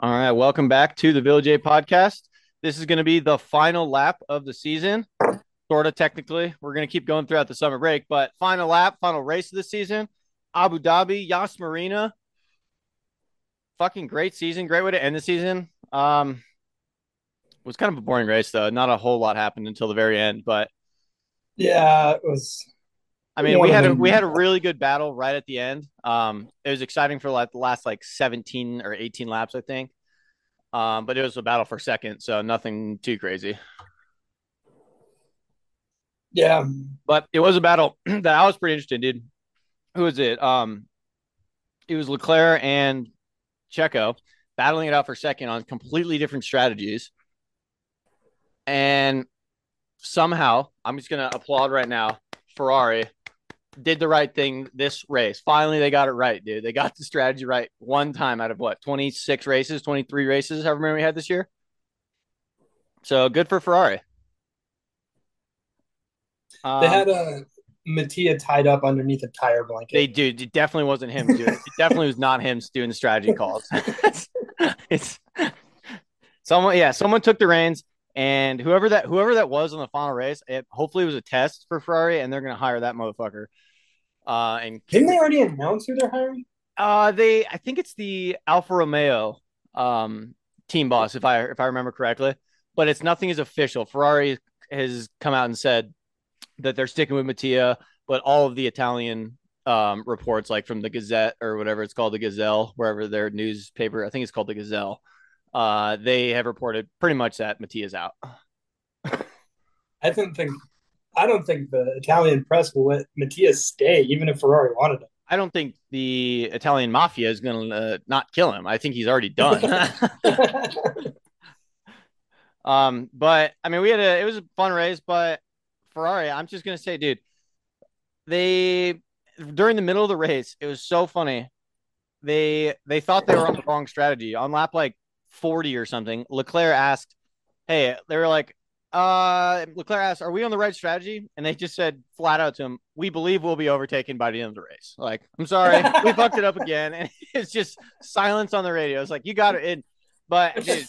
All right, welcome back to the Village A podcast. This is going to be the final lap of the season, sort of technically. We're going to keep going throughout the summer break, but final lap, final race of the season, Abu Dhabi, Yas Marina. Fucking great season, great way to end the season. Um, was kind of a boring race though. Not a whole lot happened until the very end, but yeah, it was. I mean, we had a we had a really good battle right at the end. Um, it was exciting for like the last like 17 or 18 laps, I think. Um, but it was a battle for second, so nothing too crazy. Yeah, but it was a battle that I was pretty interested in, dude. Who was it? Um, it was Leclerc and Checo battling it out for second on completely different strategies. And somehow, I'm just gonna applaud right now. Ferrari did the right thing this race. Finally, they got it right, dude. They got the strategy right one time out of what 26 races, 23 races, however many we had this year. So good for Ferrari. Um, they had a Mattia tied up underneath a tire blanket. They do. It definitely wasn't him doing it. It definitely was not him doing the strategy calls. it's, it's someone, yeah, someone took the reins. And whoever that whoever that was on the final race, it hopefully it was a test for Ferrari, and they're gonna hire that motherfucker. Uh, and didn't they already announce who they're hiring? Uh, they I think it's the Alfa Romeo um team boss, if I if I remember correctly. But it's nothing is official. Ferrari has come out and said that they're sticking with Mattia, but all of the Italian um, reports, like from the Gazette or whatever it's called, the Gazelle, wherever their newspaper, I think it's called the Gazelle uh, they have reported pretty much that Mattia's out. I didn't think I don't think the Italian press will let Mattia stay, even if Ferrari wanted him. I don't think the Italian mafia is going to uh, not kill him. I think he's already done. um, but I mean, we had a it was a fun race, but Ferrari, I'm just gonna say, dude, they during the middle of the race, it was so funny. They they thought they were on the wrong strategy on lap like 40 or something, Leclerc asked, Hey, they were like, uh, Leclerc asked, Are we on the right strategy? And they just said flat out to him, We believe we'll be overtaken by the end of the race. Like, I'm sorry, we fucked it up again. And it's just silence on the radio. It's like, You got it. But dude,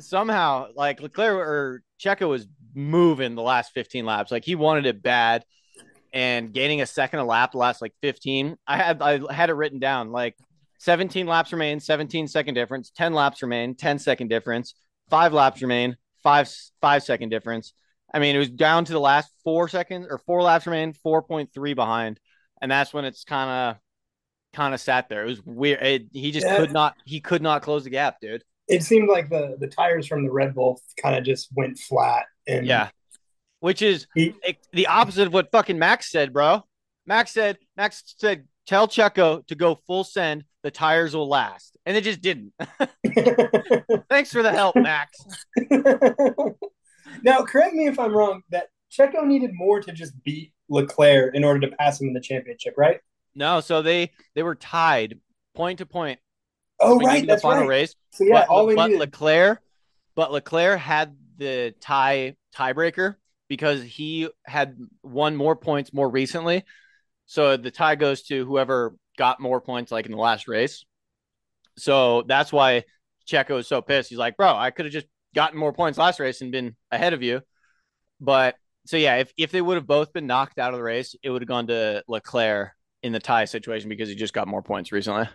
somehow, like, Leclerc or Checo was moving the last 15 laps. Like, he wanted it bad and gaining a second a lap the last like 15. I had I had it written down like 17 laps remain, 17 second difference. 10 laps remain, 10 second difference. Five laps remain, five five second difference. I mean, it was down to the last four seconds or four laps remain, 4.3 behind, and that's when it's kind of kind of sat there. It was weird. It, he just yeah. could not he could not close the gap, dude. It seemed like the the tires from the Red Bull kind of just went flat. And yeah, which is he, the opposite of what fucking Max said, bro. Max said Max said tell Checo to go full send. The tires will last. And it just didn't. Thanks for the help, Max. now, correct me if I'm wrong, that Checo needed more to just beat Leclerc in order to pass him in the championship, right? No, so they they were tied point to point. Oh, right, that's the final right. race. So yeah, but, all we but needed. Leclerc, but Leclerc had the tie tiebreaker because he had won more points more recently. So the tie goes to whoever got more points, like in the last race. So that's why Checo is so pissed. He's like, bro, I could have just gotten more points last race and been ahead of you. But so yeah, if, if they would have both been knocked out of the race, it would have gone to Leclerc in the tie situation because he just got more points recently.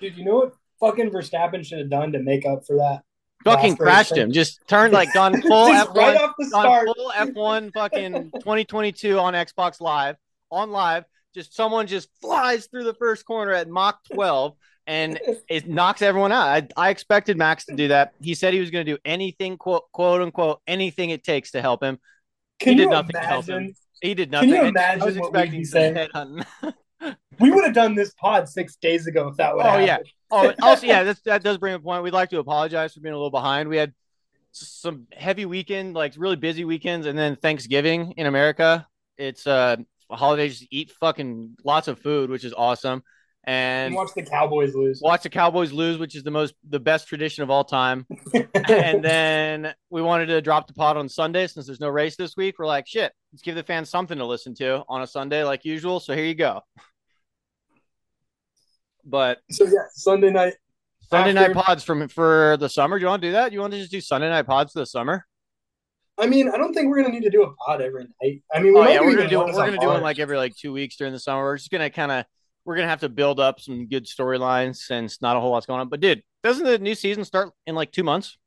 Dude, you know what fucking Verstappen should have done to make up for that? Fucking crashed him. Just turned like gone full F one, right gone full F one, fucking 2022 on Xbox Live on live just someone just flies through the first corner at Mach 12 and it knocks everyone out. I, I expected Max to do that. He said he was going to do anything, quote, quote unquote, anything it takes to help him. Can he did nothing imagine, to help him. He did nothing. Can you imagine I was expecting some we would have done this pod six days ago if that would. Oh happen. yeah. Oh, also yeah. That that does bring a point. We'd like to apologize for being a little behind. We had some heavy weekend, like really busy weekends, and then Thanksgiving in America. It's uh holidays eat fucking lots of food, which is awesome. And, and watch the Cowboys lose. Watch the Cowboys lose, which is the most the best tradition of all time. and then we wanted to drop the pod on Sunday since there's no race this week. We're like, shit, let's give the fans something to listen to on a Sunday like usual. So here you go. But so yeah, Sunday night Sunday after- night pods from for the summer. Do you want to do that? You want to just do Sunday night pods for the summer? I mean, I don't think we're gonna need to do a pod every night. I mean, we Oh might yeah, we're gonna do we're gonna do one like every like two weeks during the summer. We're just gonna kind of we're gonna have to build up some good storylines since not a whole lot's going on. But dude, doesn't the new season start in like two months?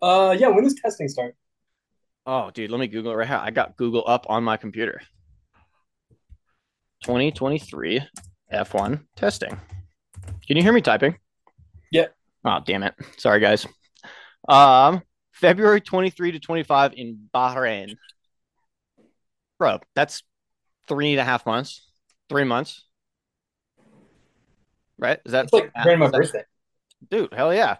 Uh, yeah. When does testing start? Oh, dude, let me Google it right here. I got Google up on my computer. 2023 F1 testing. Can you hear me typing? Yeah. Oh, damn it. Sorry, guys. Um, February 23 to 25 in Bahrain. Bro, that's three and a half months, three months. Right? Is that It's like yeah, during my birthday. dude hell yeah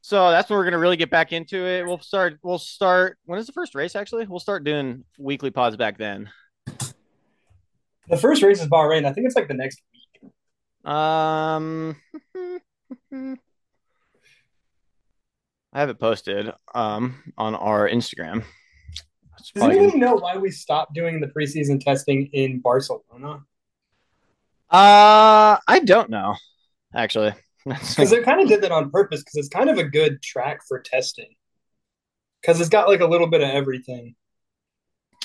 so that's when we're gonna really get back into it we'll start we'll start when is the first race actually we'll start doing weekly pods back then The first race is Bahrain. I think it's like the next week. um hmm, hmm, hmm, i have it posted um on our instagram It's Does probably anybody know why we stopped doing the preseason testing in Barcelona? uh i don't know actually Because they kind of did that on purpose. Because it's kind of a good track for testing. Because it's got like a little bit of everything.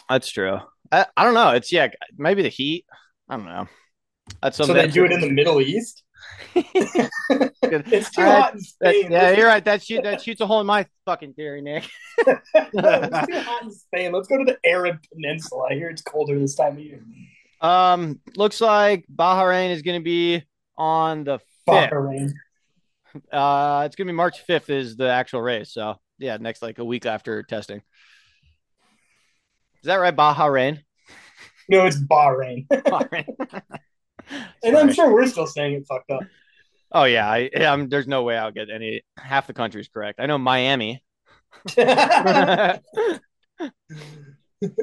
that's true I, I don't know it's yeah maybe the heat i don't know that's something. So they do it in the Middle East. It's too right. hot in That- Spain. yeah, you're right. That shoot that shoots a hole in my fucking theory, Nick. it's too hot in Spain. Let's go to the Arab Peninsula. I hear it's colder this time of year. Um, looks like Bahrain is going to be on the fifth. Bahrain. Uh, it's going to be March fifth is the actual race. So yeah, next like a week after testing. Is that right, Bahrain? No, it's Bahrain. Bahrain. and I'm sure we're still saying it fucked up. Oh yeah, I, um, there's no way I'll get any half the country's correct. I know Miami.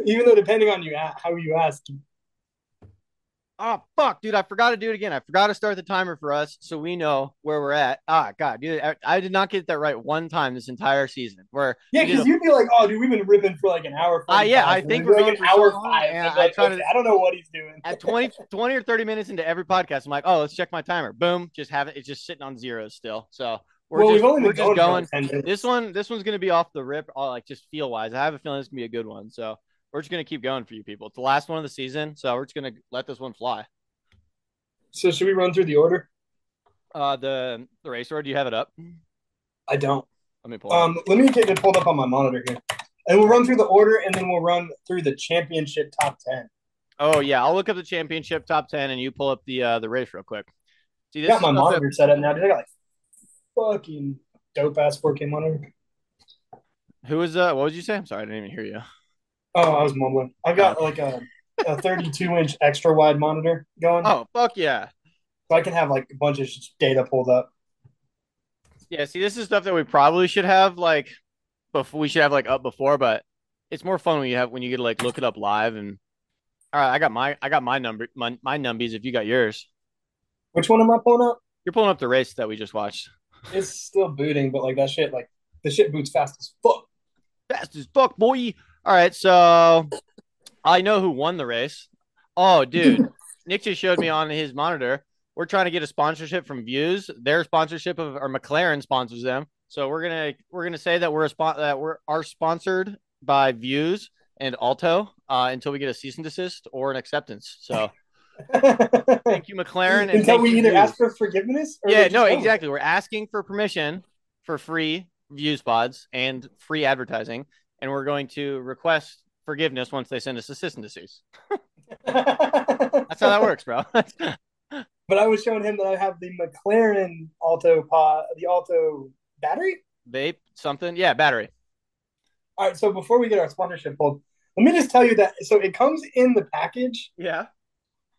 Even though depending on you how you ask, Oh fuck, dude! I forgot to do it again. I forgot to start the timer for us so we know where we're at. Ah, god, dude, I, I did not get that right one time this entire season. Where yeah, because you'd be like, "Oh, dude, we've been ripping for like an hour." Ah, yeah, I 45, think we're like an hour so five. and I like, try to- I don't know what he's doing. at 20, 20 or 30 minutes into every podcast, I'm like, oh, let's check my timer. Boom, just have it. It's just sitting on zero still. So we're well, just, we're just going, going. for like 10 minutes. This one, this one's gonna be off the rip, all like just feel wise. I have a feeling it's gonna be a good one. So we're just gonna keep going for you people. It's the last one of the season, so we're just gonna let this one fly. So should we run through the order? Uh, the the race order, do you have it up? I don't. Let me pull. Um, let me get it pulled up on my monitor here, and we'll run through the order, and then we'll run through the championship top ten. Oh yeah, I'll look up the championship top ten, and you pull up the uh the race real quick. See, I got my that- monitor set up now. Dude, I got like fucking dope ass 4K monitor. Who was uh? What would you say? I'm sorry, I didn't even hear you. Oh, I was mumbling. I've got oh. like a, a 32 inch extra wide monitor going, Oh fuck yeah, so I can have like a bunch of data pulled up. yeah. See, this is stuff that we probably should have like before. We should have like up before, but it's more fun when you have when you get to like look it up live and. All right, I got my I got my number my my numbies. If you got yours, Which one am I pulling up? you're pulling up the race that we just watched. It's still booting, but like that shit, like the shit boots fast as fuck. Fast as fuck, boy. All right, so I know who won the race. Oh, dude, Nick just showed me on his monitor. We're trying to get a sponsorship from Vuse. Their sponsorship of or McLaren sponsors them. So we're gonna we're gonna say that we're a spot that we're are sponsored by Vuse and Alto uh, until we get a cease and desist or an acceptance. So thank you, McLaren. And Until we either Vuse. ask for forgiveness or Yeah, no, exactly. We're asking for permission for free Vuse pods and free advertising, and we're going to request forgiveness once they send us a cease and desist. That's how that works, bro. But I was showing him that I have the McLaren Alto pod, the Alto battery. Vape, something. Yeah, battery. All right, so before we get our sponsorship pulled, let me just tell you that so it comes in the package Yeah.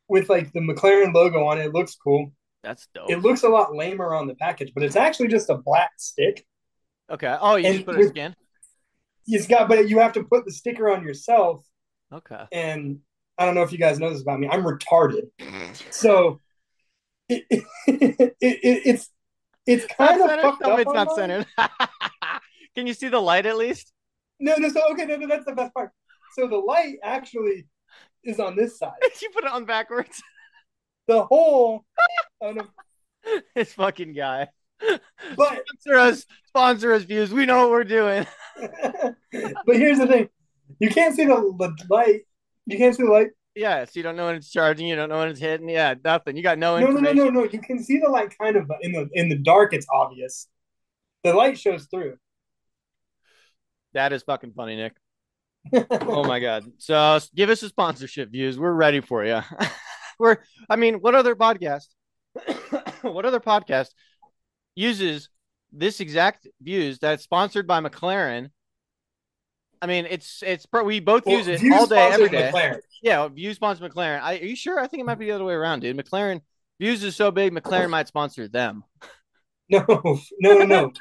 with like the McLaren logo on it. It looks cool. That's dope. It looks a lot lamer on the package, but it's actually just a black stick. okay. Oh, you and just put a with- skin? It's got, but you have to put the sticker on yourself. Okay. And I don't know if you guys know this about me. I'm retarded, so it, it, it, it's it's kind Not of fucked me up. it's not centered. Can you see the light at least? No, no. So okay, no, no, that's the best part. So the light actually is on this side. you put it on backwards. The hole. Oh no. this fucking guy. But Sponsor us, sponsor us, Vuse. We know what we're doing. but here's the thing: you can't see the, the light. You can't see the light. Yeah, so you don't know when it's charging, you don't know when it's hitting. Yeah, nothing. You got no No, no, no, no, no. You can see the light kind of but in the in the dark. It's obvious. The light shows through. That is fucking funny, Nick. Oh my god. So give us a sponsorship Vuse. We're ready for you. We're I mean, what other podcast? what other podcast uses this exact Vuse that's sponsored by McLaren? I mean, it's it's pro- we both Well, use it all day every day. McLaren. Yeah, Vuse sponsors McLaren. I, are you sure? I think it might be the other way around, dude. McLaren Vuse is so big, McLaren might sponsor them. No, no, no, no.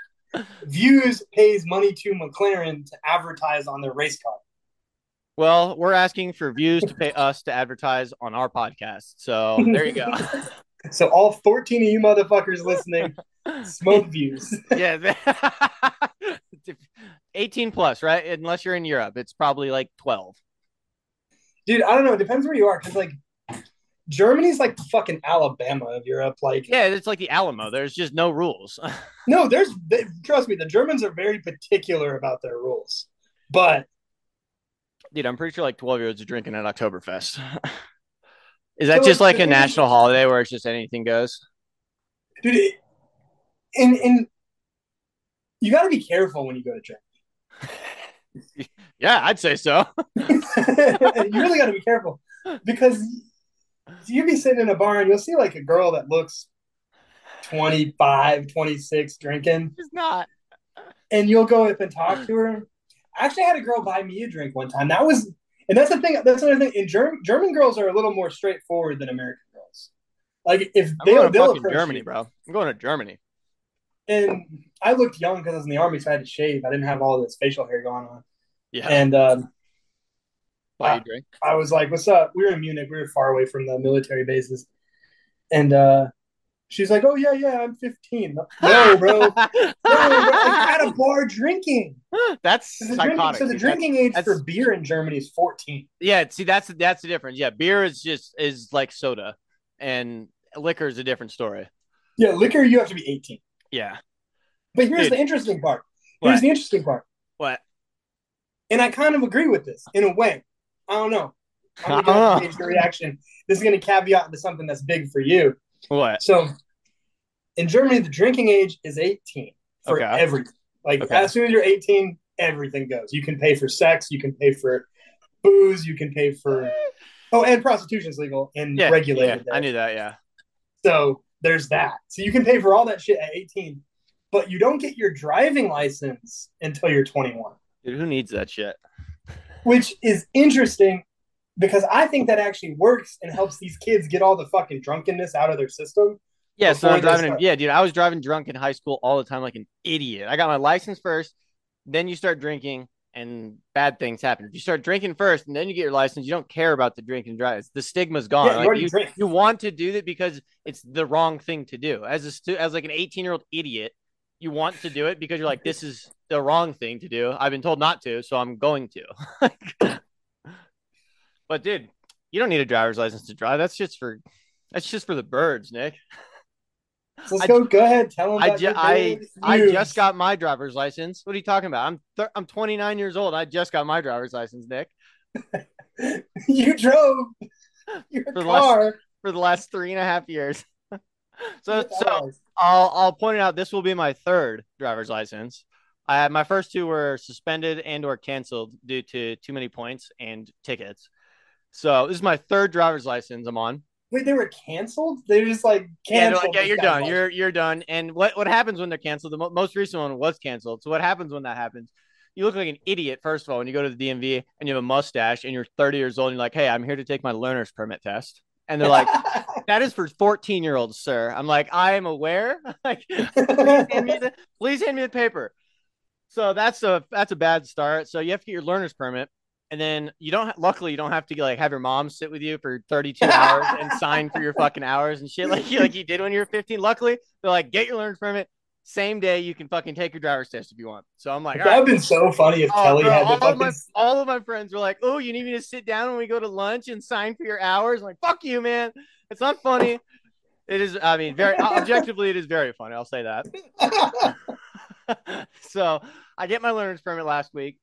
Vuse pays money to McLaren to advertise on their race car. Well, we're asking for Vuse to pay us to advertise on our podcast. So there you go. So all 14 of you motherfuckers listening, smoke Vuse. yeah. 18 plus, right? Unless you're in Europe, it's probably like 12. Dude, I don't know. It depends where you are. Because, like, Germany's like the fucking Alabama of Europe. Like, Yeah, it's like the Alamo. There's just no rules. no, there's, they, trust me, the Germans are very particular about their rules. But Dude, I'm pretty sure like 12 year olds are drinking at Oktoberfest. Is that So, just like the a national holiday where it's just anything goes? dude, and and you got to be careful when you go to Germany. Yeah, I'd say so. you really got to be careful because you'll be sitting in a bar and you'll see like a girl that looks 25, 26 drinking, It's not. and you'll go up and talk to her. I actually had a girl buy me a drink one time. That was, and that's the thing. That's another thing. In German, German girls are a little more straightforward than American girls. Like if I'm they'll, going to fucking Germany, you. bro. I'm going to Germany. And I looked young because I was in the army, so I had to shave. I didn't have all this facial hair going on. Yeah. And um, buy you drink. I was like, "What's up?" We were in Munich. We were far away from the military bases, and uh, she's like, "Oh yeah, yeah, I'm 15." No, bro, no, bro, like, at a bar drinking. That's So the drinking, psychotic. so the dude. That's- drinking age that's- for beer in Germany is 14. yeah, see, that's that's the difference. Yeah, beer is just is like soda, and liquor is a different story. Yeah, liquor you have to be 18. Yeah. But here's Dude. the interesting part. Here's What? the interesting part, What? and I kind of agree with this in a way. I don't know. I'm gonna gauge your reaction. This is going to caveat into something that's big for you. What? So, in Germany, the drinking age is 18 for Okay. everything. Like Okay. as soon as you're 18, everything goes. You can pay for sex, you can pay for booze, you can pay for oh, and prostitution is legal and Yeah, regulated. yeah. I knew that. Yeah. So there's that. So you can pay for all that shit at 18, but you don't get your driving license until you're 21, Dude, who needs that shit? which is interesting because I think that actually works and helps these kids get all the fucking drunkenness out of their system. Yeah, so I'm driving. start. Yeah, dude, I was driving drunk in high school all the time, like an idiot. I got my license first, then you start drinking, and bad things happen. If you start drinking first, and then you get your license, you don't care about the drink and drive. The stigma's gone. Yeah, you like you, drink. you want to do that because it's the wrong thing to do. As a stu- as like an 18 year old idiot, you want to do it because you're like, this is the wrong thing to do. I've been told not to, so I'm going to. but dude, you don't need a driver's license to drive. That's just for that's just for the birds, Nick. So let's I- go. Go ahead. Tell them. I, ju- I I just got my driver's license. What are you talking about? I'm th- I'm 29 years old. I just got my driver's license, Nick, you drove your For the last- car. for the last three and a half years. so so. I'll I'll point it out. This will be my third driver's license. I my first two were suspended and or canceled due to too many points and tickets. So this is my third driver's license I'm on. Wait, they were canceled. They just like Yeah, they're canceled. like, yeah, you're done. You're you're done. And what what happens when they're canceled? The mo- most recent one was canceled. So what happens when that happens? You look like an idiot first of all when you go to the DMV and you have a mustache and you're 30 years old and you're like, hey, I'm here to take my learner's permit test. And they're like, that is for 14 year olds, sir. I'm like, I am aware. like, please hand, me the, please hand me the paper. So that's a that's a bad start. So you have to get your learner's permit, and then you don't. Ha- luckily, you don't have to like have your mom sit with you for 32 hours and sign for your fucking hours and shit like you like you did when you were 15. Luckily, they're like, get your learner's permit. Same day, you can fucking take your driver's test if you want. So I'm like, that right. would have been so funny if Oh, Kelly bro, had the all, of my, all of my friends were like, "Oh, you need me to sit down when we go to lunch and sign for your hours?" I'm like, "Fuck you, man! It's not funny." It is. I mean, very objectively, it is very funny. I'll say that. so I get my learner's permit last week.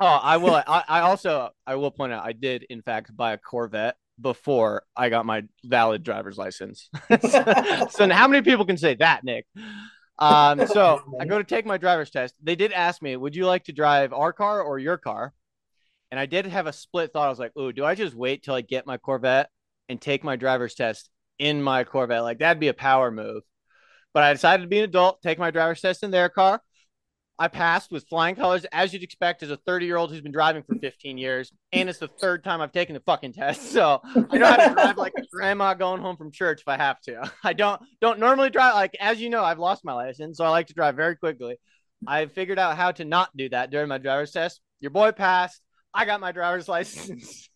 Oh, I will. I, I also I will point out I did in fact buy a Corvette before I got my valid driver's license. so how many people can say that, Nick? Um, so I go to take my driver's test. They did ask me, "Would you like to drive our car or your car?" And I did have a split thought. I was like, "Oh, do I just wait till I get my Corvette and take my driver's test in my Corvette? Like that'd be a power move." But I decided to be an adult, take my driver's test in their car. I passed with flying colors, as you'd expect as a 30 year old who's been driving for 15 years. And it's the third time I've taken the fucking test. So I know how to drive like a grandma going home from church if I have to. I don't don't normally drive like as you know, I've lost my license, so I like to drive very quickly. I figured out how to not do that during my driver's test. Your boy passed. I got my driver's license.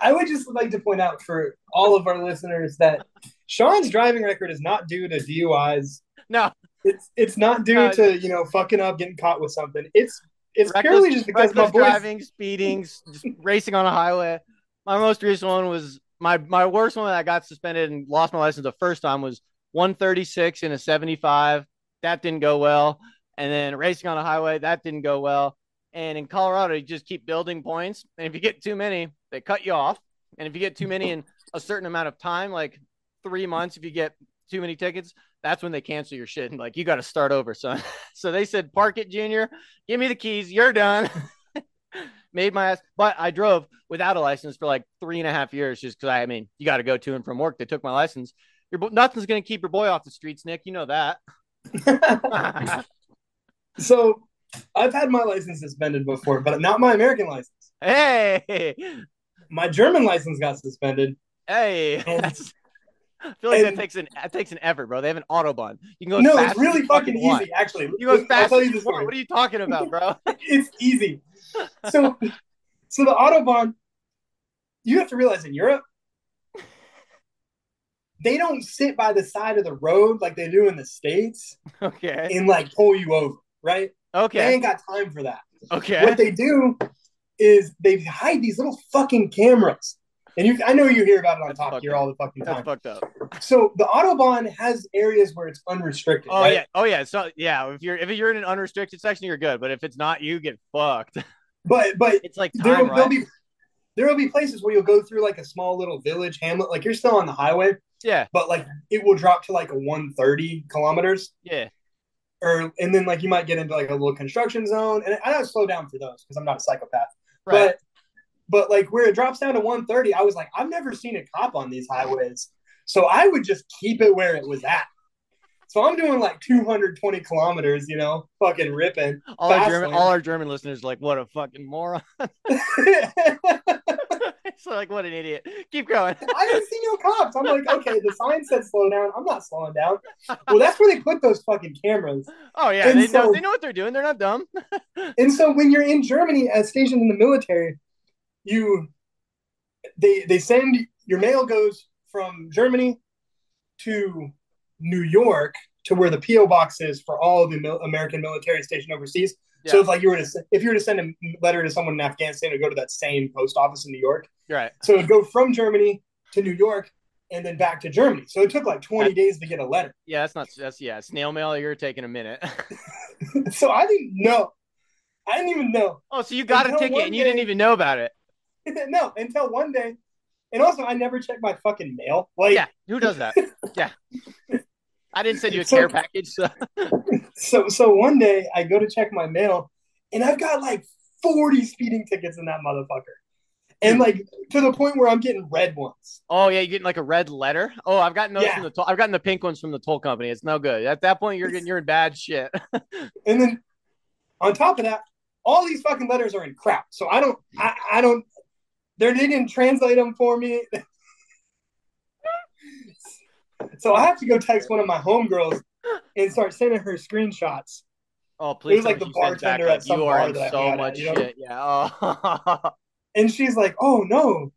I would just like to point out for all of our listeners that Sean's driving record is not due to DUIs. No, it's it's not due Uh, to you know fucking up, getting caught with something. It's it's reckless, purely just because my boys. driving, speeding, just racing on a highway. My most recent one was my my worst one that I got suspended and lost my license the first time was 136 in a 75. That didn't go well. And then racing on a highway, that didn't go well. And in Colorado, you just keep building points. And if you get too many, they cut you off. And if you get too many in a certain amount of time, like three months, if you get too many tickets, that's when they cancel your shit and like you got to start over, son. so they said, "Park it, Junior. Give me the keys. You're done." Made my ass, but I drove without a license for like three and a half years just because I, I mean, you got to go to and from work. They took my license. Your bo- nothing's gonna keep your boy off the streets, Nick. You know that. so I've had my license suspended before, but not my American license. hey, My German license got suspended. hey. And- That's, I feel like that takes an that takes an effort, bro. They have an autobahn. You can go. no, it's really fucking want. easy. Actually, You go as I'll fast tell you the story. What are you talking about, bro? it's easy. So, so the autobahn, you have to realize in Europe, they don't sit by the side of the road like they do in the states okay. and like pull you over, right? Okay. They ain't got time for that. Okay. What they do is they hide these little fucking cameras. And you, I know you hear about it on That's top up. all the fucking That's time. fucked up. So the autobahn has areas where it's unrestricted. Oh right? yeah. Oh yeah. So yeah, if you're if you're in an unrestricted section, you're good. But if it's not, you get fucked. But but It's like there time, will there'll right? be there will be places where you'll go through like a small little village hamlet, like you're still on the highway, Yeah. but like it will drop to like a 130 kilometers, Yeah. or and then like you might get into like a little construction zone, and I don't slow down for those because I'm not a psychopath, Right. but but like where it drops down to 130, I was like, I've never seen a cop on these highways, so I would just keep it where it was at. So I'm doing like 220 kilometers, you know, fucking ripping. all our German lane. all our German listeners are like, what a fucking moron. it's like what an idiot. Keep going. I didn't see no cops. I'm like, okay, the sign said slow down. I'm not slowing down. Well, that's where they put those fucking cameras. Oh yeah, And they know they know what they're doing. They're not dumb. And so when you're in Germany as stationed in the military, you they they send your mail goes from Germany to New York to where the PO box is for all of the mil- American military stationed overseas. So if like you were to if you were to send a letter to someone in Afghanistan, it would go to that same post office in New York. Right. So it'd go from Germany to New York and then back to Germany. So it took like 20 That- days to get a letter. Yeah, that's not that's yeah, snail mail, you're taking a minute. So I didn't know. I didn't even know. oh, so you got a ticket and you didn't even know about it. no, until one day. And also, I never checked my fucking mail. Like, Yeah, who does that? Yeah. I didn't send you a So- care package, so so so one day I go to check my mail, and I've got like 40 speeding tickets in that motherfucker. And like to the point where I'm getting red ones. Oh yeah, you're getting like a red letter. Oh, I've gotten those Yeah. from the toll. I've gotten the pink ones from the toll company. It's no good. At that point, you're getting you're in bad shit. And then on top of that, all these fucking letters are in crap. So I don't, I, I don't, they didn't translate them for me. so I have to go text one of my homegirls and start sending her screenshots. Oh, please. It was like the back, bartender at some you are bar that I so had at, much you know? shit. Yeah. Oh. And she's like, "Oh no,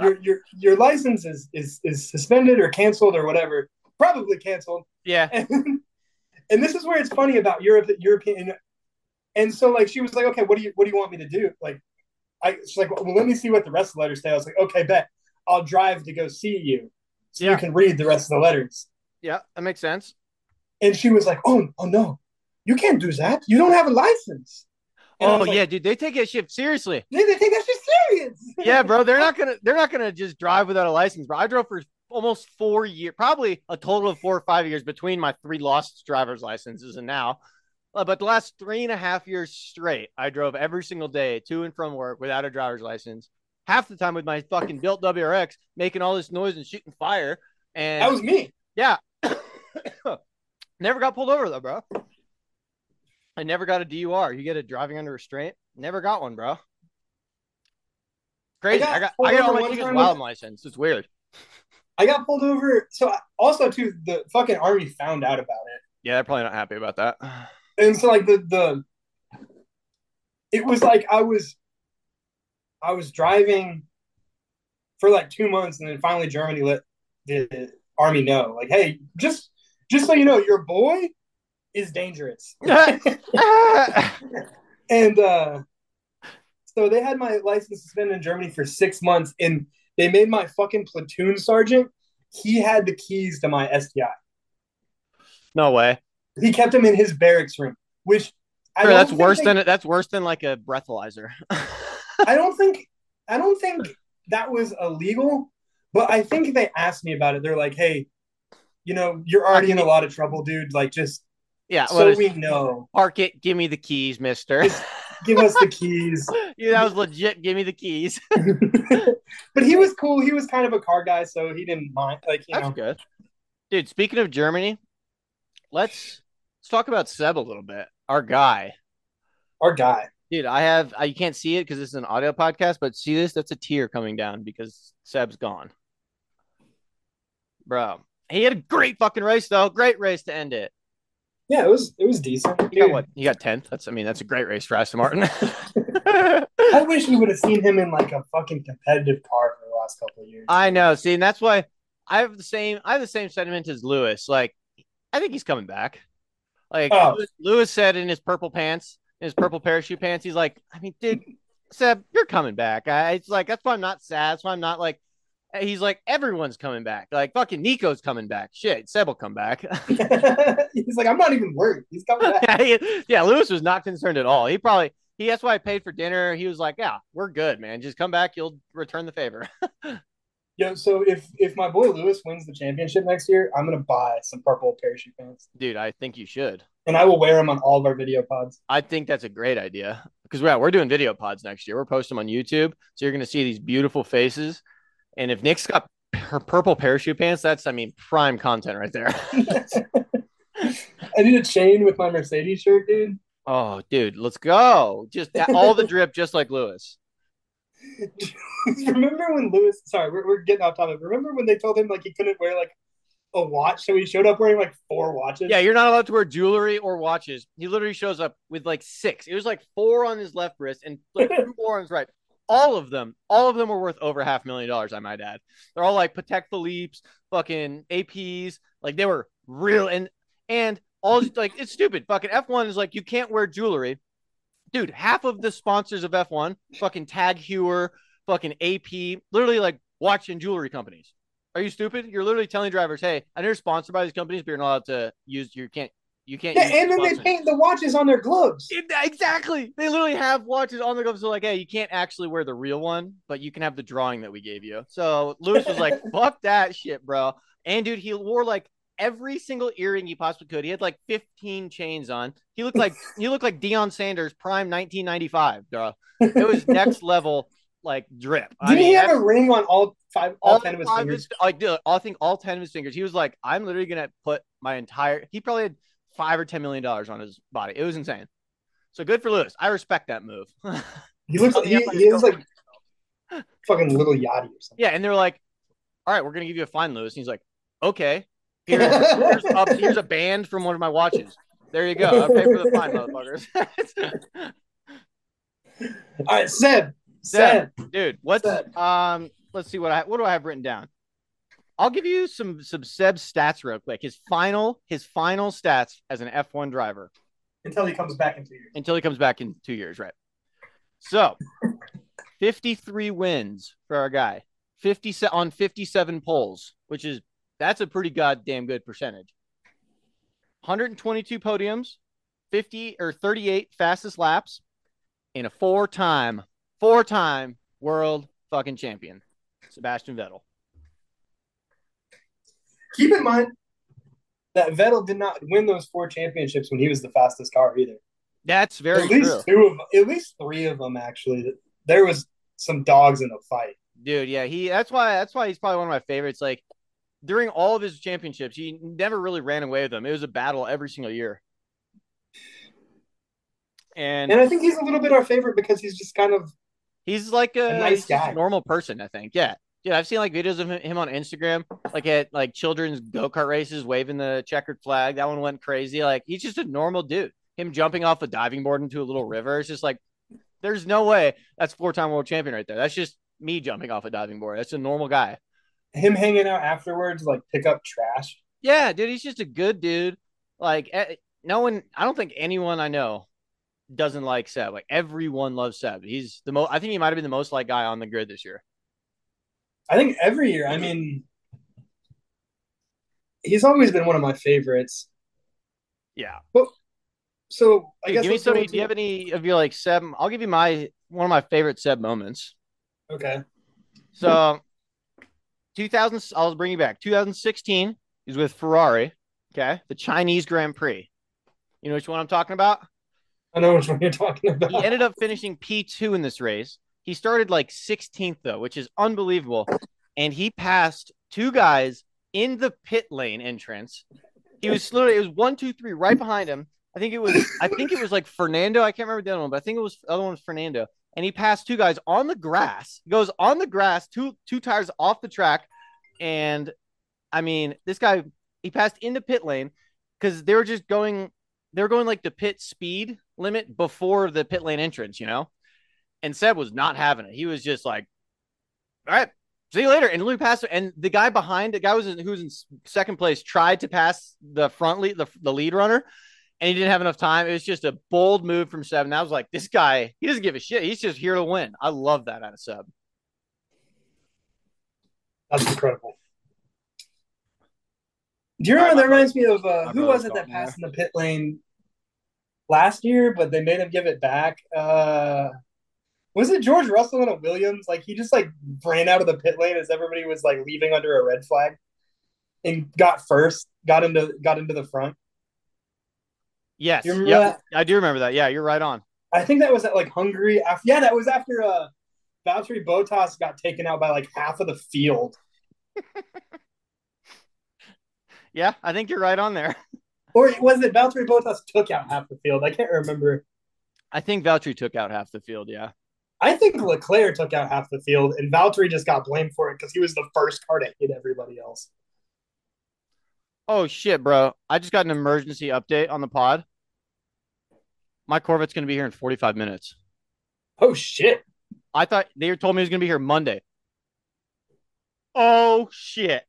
your your your license is is is suspended or canceled or whatever. Probably canceled." yeah. And, and this is where it's funny about Europe, European. And so, like, she was like, "Okay, what do you what do you want me to do?" Like, I she's like, "Well, let me see what the rest of the letters say." I was like, "Okay, bet I'll drive to go see you." so Yeah. you can read the rest of the letters. Yeah, that makes sense. And she was like, "Oh, oh no, you can't do that. You don't have a license." And Oh like, yeah, dude, they take that shit seriously. they, they take that shit serious. Yeah, bro, they're not gonna they're not gonna just drive without a license, bro. I drove for almost four years, probably a total of four or five years between my three lost driver's licenses and now. Uh, but the last three and a half years straight, I drove every single day to and from work without a driver's license. Half the time with my fucking built WRX, making all this noise and shooting fire. And That was me. yeah, never got pulled over though, bro. I never got a DUR. You get a driving under restraint. Never got one, bro. Crazy. I I got got I got all my tickets wild license. It's weird. I got pulled over. So also too, the fucking army found out about it, Yeah, they're probably not happy about that. And so like the the, it was like I was, I was driving for like two months, and then finally Germany let the army know, like, hey, just just so you know, your boy is dangerous. and uh, so they had my license suspended in Germany for six months, and they made my fucking platoon sergeant. He had the keys to my STI. no way. He kept him in his barracks room, which I sure, that's worse they- than that's worse than like a breathalyzer. I don't think I don't think that was illegal, but I think they asked me about it. They're like, "Hey, you know, you're already in a lot of trouble, dude. Like, just yeah, so well, we know, park it. Give me the keys, Mister. Just- give us the keys." yeah, that was legit. Give me the keys. but he was cool. He was kind of a car guy, so he didn't mind. Like, you That's know, good, dude. Speaking of Germany, let's let's talk about Seb a little bit. Our guy. our guy. Dude, I have I, you can't see it because this is an audio podcast, but see this? That's a tear coming down because Seb's gone. Bro. He had a great fucking race though. Great race to end it. Yeah, it was it was decent. You got what? He got tenth. That's I mean, that's a great race for Aston Martin. I wish we would have seen him in like a fucking competitive car for the last couple of years. I know. See, and that's why I have the same I have the same sentiment as Lewis. Like, I think he's coming back. Like Oh. Lewis, Lewis said in his purple pants, in his purple parachute pants, he's like, I mean, dude, Seb, you're coming back. I, it's like that's why I'm not sad. That's why I'm not like. He's like everyone's coming back. Like fucking Nico's coming back. Shit, Seb will come back. He's like, I'm not even worried. He's coming back. yeah, Lewis was not concerned at all. He probably he that's why I paid for dinner. He was like, yeah, we're good, man. Just come back. You'll return the favor. Yo, so if if my boy Lewis wins the championship next year, I'm gonna buy some purple parachute pants, Dude, I think you should. and I will wear them on all of our video pods. I think that's a great idea because yeah, we're doing video pods next year. We're posting them on YouTube, so you're going to see these beautiful faces. And if Nick's got her purple parachute pants, that's I mean prime content right there. I need a chain with my Mercedes shirt, dude. oh, dude, let's go! Just all the drip, just like Lewis. Remember when Lewis? Sorry, we're, we're getting off topic. Remember when they told him like he couldn't wear like a watch, so he showed up wearing like four watches. Yeah, you're not allowed to wear jewelry or watches. He literally shows up with like six. It was like four on his left wrist and like two more on his right. All of them, all of them were worth over half a million dollars. I might add. They're all like Patek Philippe's, fucking APs. Like they were real and and all like it's stupid. Fucking F1 is like you can't wear jewelry. Dude, half of the sponsors of F1, fucking Tag Heuer, fucking AP, literally like watch and jewelry companies. Are you stupid? You're literally telling drivers, "Hey, I know you're sponsored by these companies, but you're not allowed to use. You can't. You can't." Yeah, use and then they paint the watches on their gloves. It- exactly. They literally have watches on their gloves. So like, hey, you can't actually wear the real one, but you can have the drawing that we gave you. So Lewis was like, "Fuck that shit, bro." And dude, he wore like every single earring he possibly could. He had like 15 chains on. He looked like he looked like Deion Sanders prime 1995, bro. It was next level like drip. I Didn't he have a ring on all five, all, ten of his fingers? like dude, I think all ten of his fingers. He was like, I'm literally gonna put my entire. He probably had five or ten million dollars on his body. It was insane. So good for Lewis. I respect that move. He looks like he, he is like fucking Lil Yachty or something. yeah, and they're like, "All right, we're gonna give you a fine, Lewis." And he's like, "Okay, here's, here's, a, here's a band from one of my watches. There you go. I'll pay for the fine, motherfuckers." All right, Seb. Seb. Dude, what's Seb. um? Let's see what I what do I have written down. I'll give you some some Seb stats real quick. His final his final stats as an F1 driver. Until he comes back in two years. until he comes back in two years, right? So, 53 wins for our guy, 50 on 57 poles, which is that's a pretty goddamn good percentage. 122 podiums, 50 or 38 fastest laps, and a four-time, four-time world fucking champion, Sebastian Vettel. Keep in mind that Vettel did not win those four championships when he was the fastest car either. That's very at least true. two of at least three of them actually. There was some dogs in the fight. Dude, yeah, he that's why that's why he's probably one of my favorites. Like during all of his championships, he never really ran away with them. It was a battle every single year. And And I think he's a little bit our favorite because he's just kind of he's like a, A nice just a guy. normal person, I think. Yeah. Dude, I've seen like videos of him- him on Instagram, like at like children's go kart races, waving the checkered flag. That one went crazy. Like he's just a normal dude. Him jumping off a diving board into a little river. It's just like, there's no way that's four time world champion right there. That's just me jumping off a diving board. That's a normal guy. Him hanging out afterwards, like pick up trash. Yeah, dude, he's just a good dude. Like eh, no one, I don't think anyone I know doesn't like Seb. Like everyone loves Seb. He's the most. I think he might have been the most liked guy on the grid this year. I think every year. I mean, he's always been one of my favorites. Yeah. Well So I Dude, guess give me some. Do you have any of your like Seb? I'll give you my one of my favorite Seb moments. Okay. So, 2000. I'll bring you back. 2016. He's with Ferrari. Okay, the Chinese Grand Prix. You know which one I'm talking about? I know which one you're talking about. He ended up finishing P2 in this race. He started like 16th though, which is unbelievable. And he passed two guys in the pit lane entrance. He was literally it was one, two, three, right behind him. I think it was I think it was like Fernando. I can't remember the other one, but I think it was the other one was Fernando. And he passed two guys on the grass. He goes on the grass, two two tires off the track. And I mean, this guy he passed into pit lane because they were just going they were going like the pit speed limit before the pit lane entrance, you know? And Seb was not having it. He was just like, all right, see you later. And Lou passed and the guy behind the guy was in, who was in second place tried to pass the front lead, the, the lead runner, and he didn't have enough time. It was just a bold move from Seb. And I was like, this guy, he doesn't give a shit. He's just here to win. I love that out of Seb. That's incredible. Do you remember that reminds me of uh, who was it that passed in the pit lane last year, but they made him give it back? Uh, was it George Russell and a Williams? Like he just like ran out of the pit lane as everybody was like leaving under a red flag and got first, got into got into the front. Yes. Yep. I do remember that. Yeah, you're right on. I think that was at like Hungary. After, yeah, that was after uh, Valtteri Bottas got taken out by like half of the field. Yeah, I think you're right on there. Or was it Valtteri Bottas took out half the field? I can't remember. I think Valtteri took out half the field. Yeah. I think Leclerc took out half the field, and Valtteri just got blamed for it because he was the first car to hit everybody else. Oh shit, bro! I just got an emergency update on the pod. My Corvette's gonna be here in 45 minutes. Oh shit! I thought they told me he was gonna be here Monday. Oh shit!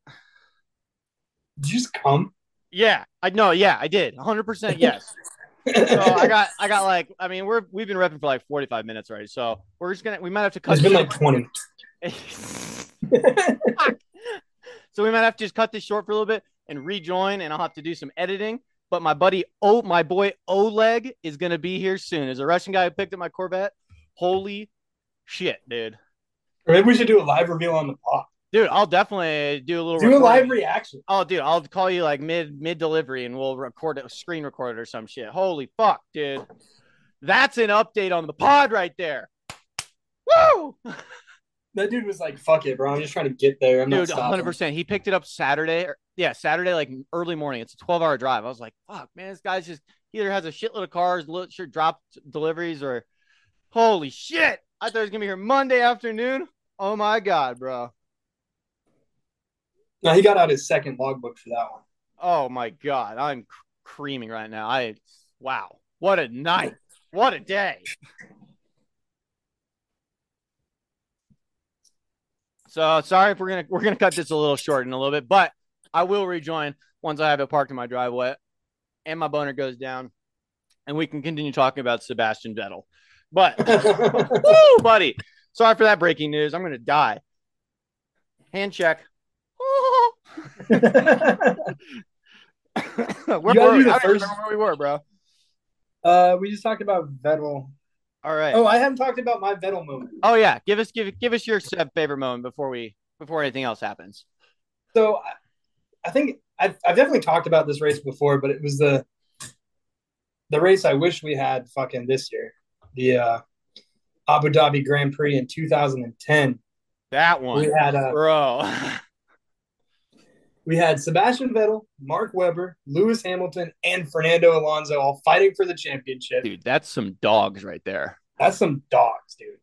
Did you just come? Yeah, I know. Yeah, I did. 100 percent yes. So I got, I got like, I mean, we're we've been repping for like 45 minutes already. So we're just gonna, we might have to cut. It's been like twenty. so we might have to just cut this short for a little bit and rejoin, and I'll have to do some editing. But my buddy, oh, my boy Oleg is gonna be here soon. Is a Russian guy who picked up my Corvette. Holy shit, dude! or maybe we should do a live reveal on the pod. Dude, I'll definitely do a little. Do a live recording. reaction. Oh, dude, I'll call you like mid mid delivery, and we'll record it, screen record it or some shit. Holy fuck, dude! That's an update on the pod right there. Woo, That dude was like, "Fuck it, bro. I'm just trying to get there. I'm not dude, stopping." hundred percent. He picked it up Saturday. Or, yeah, Saturday, like early morning. It's a twelve hour drive. I was like, fuck, man, this guy's just he either has a shitload of cars, sure drop deliveries, or holy shit! I thought he was gonna be here Monday afternoon. Oh my god, bro. No, he got out his second logbook for that one. Oh my god, I'm creaming right now. I wow, what a night, what a day. So sorry if we're gonna we're gonna cut this a little short in a little bit, but I will rejoin once I have it parked in my driveway and my boner goes down, and we can continue talking about Sebastian Vettel. But woo, buddy, sorry for that breaking news. I'm gonna die. Hand check. where were we? I don't first- remember where we were, bro. uh, we just talked about Vettel. All right. Oh, I haven't talked about my Vettel moment. Oh yeah, give us give give us your Seb favorite moment before we before anything else happens. So I, think I've, I've definitely talked about this race before, but it was the the race I wish we had fucking this year, the uh, Abu Dhabi Grand Prix in 2010. That one, We had uh, bro. we had Sebastian Vettel, Mark Webber, Lewis Hamilton, and Fernando Alonso all fighting for the championship. Dude, that's some dogs right there. That's some dogs, dude.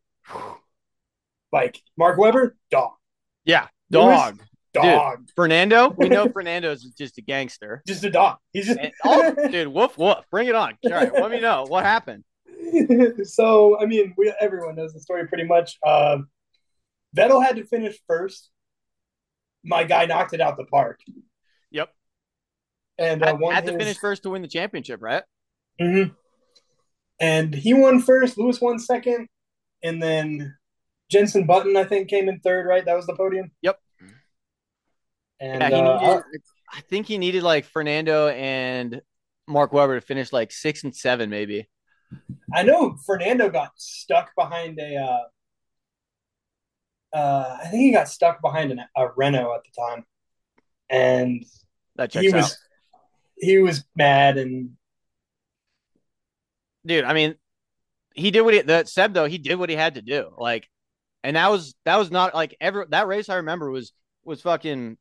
Like Mark Webber, dog, Yeah, Lewis? dog. dog, Fernando, we know Fernando's just a gangster. just a dog. He's just And, oh, dude, woof woof, bring it on. All right, let me know what happened. so I mean, we everyone knows the story pretty much. Um, Vettel had to finish first. My guy knocked it out the park, Yep, and uh, had, to his- finish first to win the championship, right? Mhm. And he won first. Lewis won second, and then Jensen Button I think came in third. Right, that was the podium. Yep. And Yeah, uh, needed. I think he needed like Fernando and Mark Webber to finish like six and seven, maybe. I know Fernando got stuck behind a. Uh, uh, I think he got stuck behind an, a Renault at the time, and That checks he out. was he was mad and dude. I mean, he did what he that Seb though. He did what he had to do. Like, and that was that was not like ever that race. I remember was was fucking.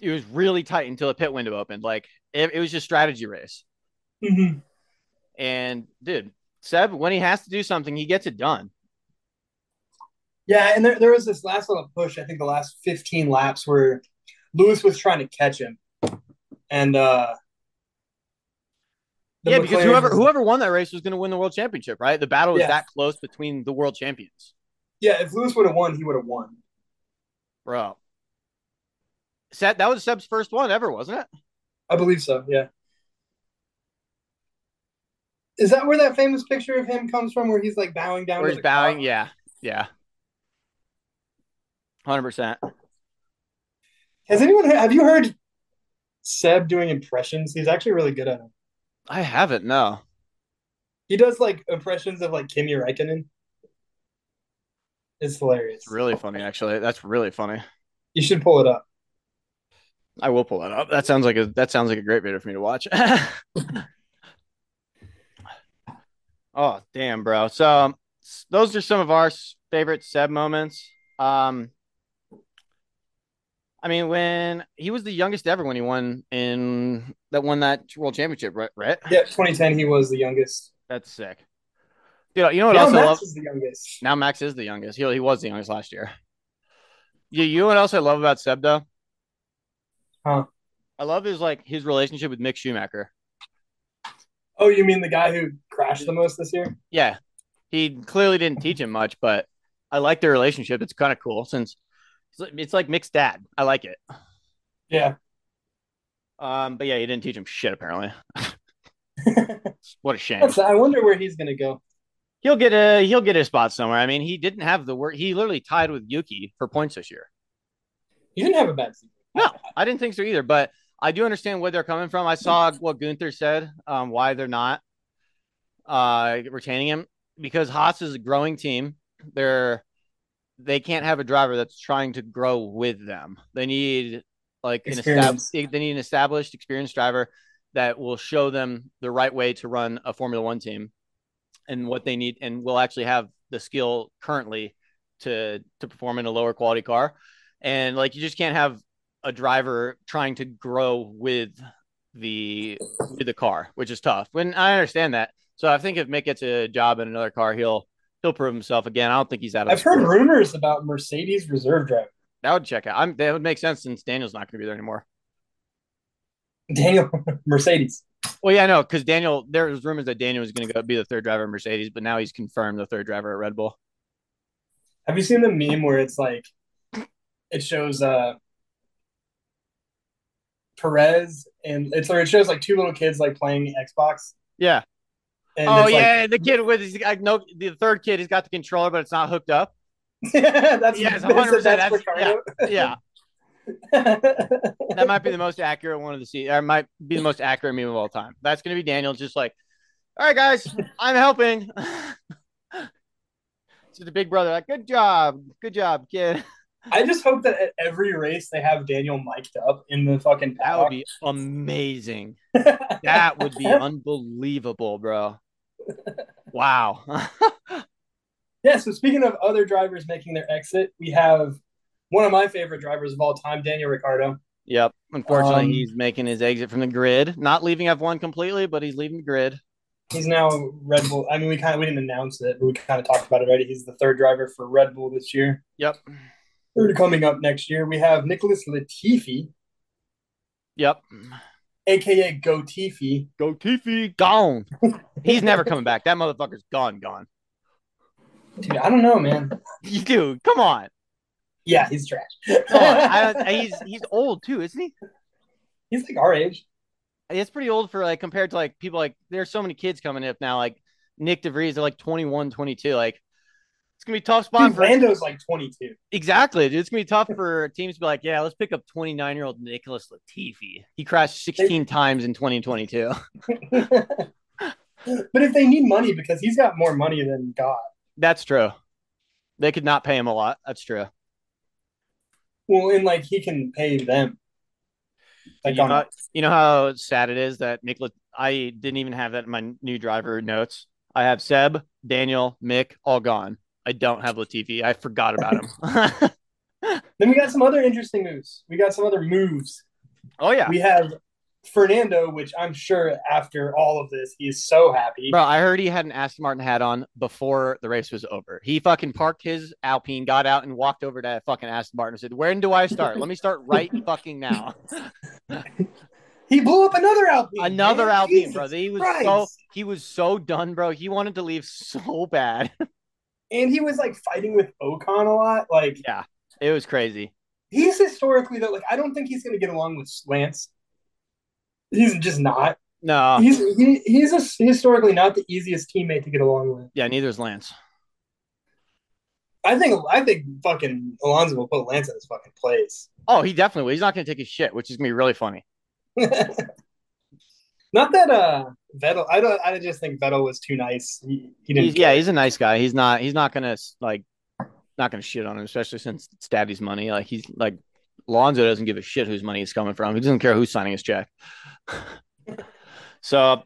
It was really tight until the pit window opened. Like it, it was just strategy race. And dude, Seb, when he has to do something, he gets it done. Yeah, and there there was this last little push. I think the last fifteen laps where Lewis was trying to catch him, and uh, yeah, because whoever was- whoever won that race was going to win the world championship, right? The battle was Yeah. that close between the world champions, yeah, if Lewis would have won, he would have won. bro. Seb, that was Seb's first one ever, wasn't it? I believe so. Yeah. Is that where that famous picture of him comes from, where he's like bowing down? Where he's bowing, crowd? yeah, yeah, hundred percent. Has anyone have you heard Seb doing impressions? He's actually really good at them. I haven't, no. He does like impressions of like Kimi Räikkönen. It's hilarious. It's really funny, actually. That's really funny. You should pull it up. I will pull that up. That sounds like a that sounds like a great video for me to watch. oh damn, bro. So those are some of our favorite Seb moments. Um, I mean, when he was the youngest ever when he won in that won that world championship, right? Right. Yeah, 2010. He was the youngest. That's sick. Dude, you know what now else I love? is the youngest. Now Max is the youngest. He he was the youngest last year. Yeah, you know what else I love about Seb though? Huh. I love his like his relationship with Mick Schumacher. Oh, you mean the guy who crashed the most this year? Yeah, he clearly didn't teach him much, but I like their relationship. It's kind of cool since it's like- mixed dad. I like it. Yeah. Um, but yeah, he didn't teach him shit apparently. What a shame. That's, I wonder where he's gonna go. He'll get a he'll get a spot somewhere. I mean, he didn't have the work. He literally tied with Yuki for points this year. He didn't have a bad season. No, I didn't think so either. But I do understand where they're coming from. I saw what Gunther said, um, why they're not uh, retaining him because Haas is a growing team. They're they can't have a driver that's trying to grow with them. They need like an established they need an established, experienced driver that will show them the right way to run a Formula One team and what they need, and will actually have the skill currently to to perform in a lower quality car. And like you just can't have a driver trying to grow with the with the car, which is tough. When I understand that. So I think if Mick gets a job in another car, he'll he'll prove himself again. I don't think he's out of I've heard sport. rumors about Mercedes reserve driver that would check out. I'm that would make sense since Daniel's not going to be there anymore. Daniel Mercedes. Well, yeah, I know because Daniel, there was rumors that Daniel was going to go be the third driver at Mercedes, but now he's confirmed the third driver at Red Bull. Have you seen the meme where it's like it shows uh Perez and it's or it shows like two little kids like playing Xbox Yeah. And oh it's like yeah, the kid with his I know the third kid, he's got the controller, but it's not hooked up. that's that's- 100%, that's that's- Yeah, that might be the most accurate one of the season. Or might be the most accurate meme of all time. That's gonna be Daniel, just like, all right, guys, I'm helping. to the big brother, like, good job, good job, kid. I just hope that at every race they have Daniel mic'd up in the fucking That would be amazing. That would be unbelievable, bro. Wow. yeah. So speaking of other drivers making their exit, we have one of my favorite drivers of all time, Daniel Ricciardo. yep. Unfortunately, Um, he's making his exit from the grid. Not leaving F1 completely, but he's leaving the grid. He's now Red Bull. I mean, we kind of we didn't announce it, but we kind of talked about it already. He's the third driver for Red Bull this year. Yep. Third coming up next year, we have Nicholas Latifi, Yep. Aka Go Tifi. Go Tiffy. Gone. He's never coming back. That motherfucker's gone, gone. Dude, I don't know, man. You dude, come on. Yeah, he's trash. I he's he's old too, isn't he? he's like our age. It's pretty old for like compared to like people like there's so many kids coming up now. Like Nyck DeVries, they're like 21, 22. Like it's gonna be a tough spot Dude, for Lando's like 22. exactly. Dude. It's gonna be tough for teams to be like, yeah, let's pick up 29 year old Nicholas Latifi. He crashed 16 times in 2022. but if they need money, because he's got more money than God. That's true. They could not pay him a lot. That's true. Well, and like he can pay them. Like you, on know, you know how sad it is that Nicholas. I didn't even have that in my new driver notes. I have Seb, Daniel, Mick, all gone. I don't have Latifi. I forgot about him. Then we got some other interesting moves. We got some other moves. oh yeah, We have Fernando, which I'm sure after all of this, he's so happy. bro. I heard he had an Aston Martin hat on before the race was over. He fucking parked his Alpine, got out, and walked over to fucking Aston Martin and said, "When do I start? Let me start right fucking now." He blew up another Alpine. Another man. Alpine, Jesus bro. He was Christ. so he was so done, bro. He wanted to leave so bad. And he was like fighting with Ocon a lot. Like yeah, it was crazy. he's historically though, like I don't think he's gonna get along with Lance. He's just not. No, He's he, he's a, historically not the easiest teammate to get along with. yeah, neither is Lance. I think I think fucking Alonso will put Lance in his fucking place. Oh, he definitely will. He's not going to take his shit, which is going to be really funny. not that uh Vettel. I don't. I just think Vettel was too nice. He, he didn't. He's, yeah, he's a nice guy. He's not. He's not going to like, not to shit on him, especially since it's Daddy's money. Like he's like, Lonzo doesn't give a shit whose money is coming from. He doesn't care who's signing his check. so,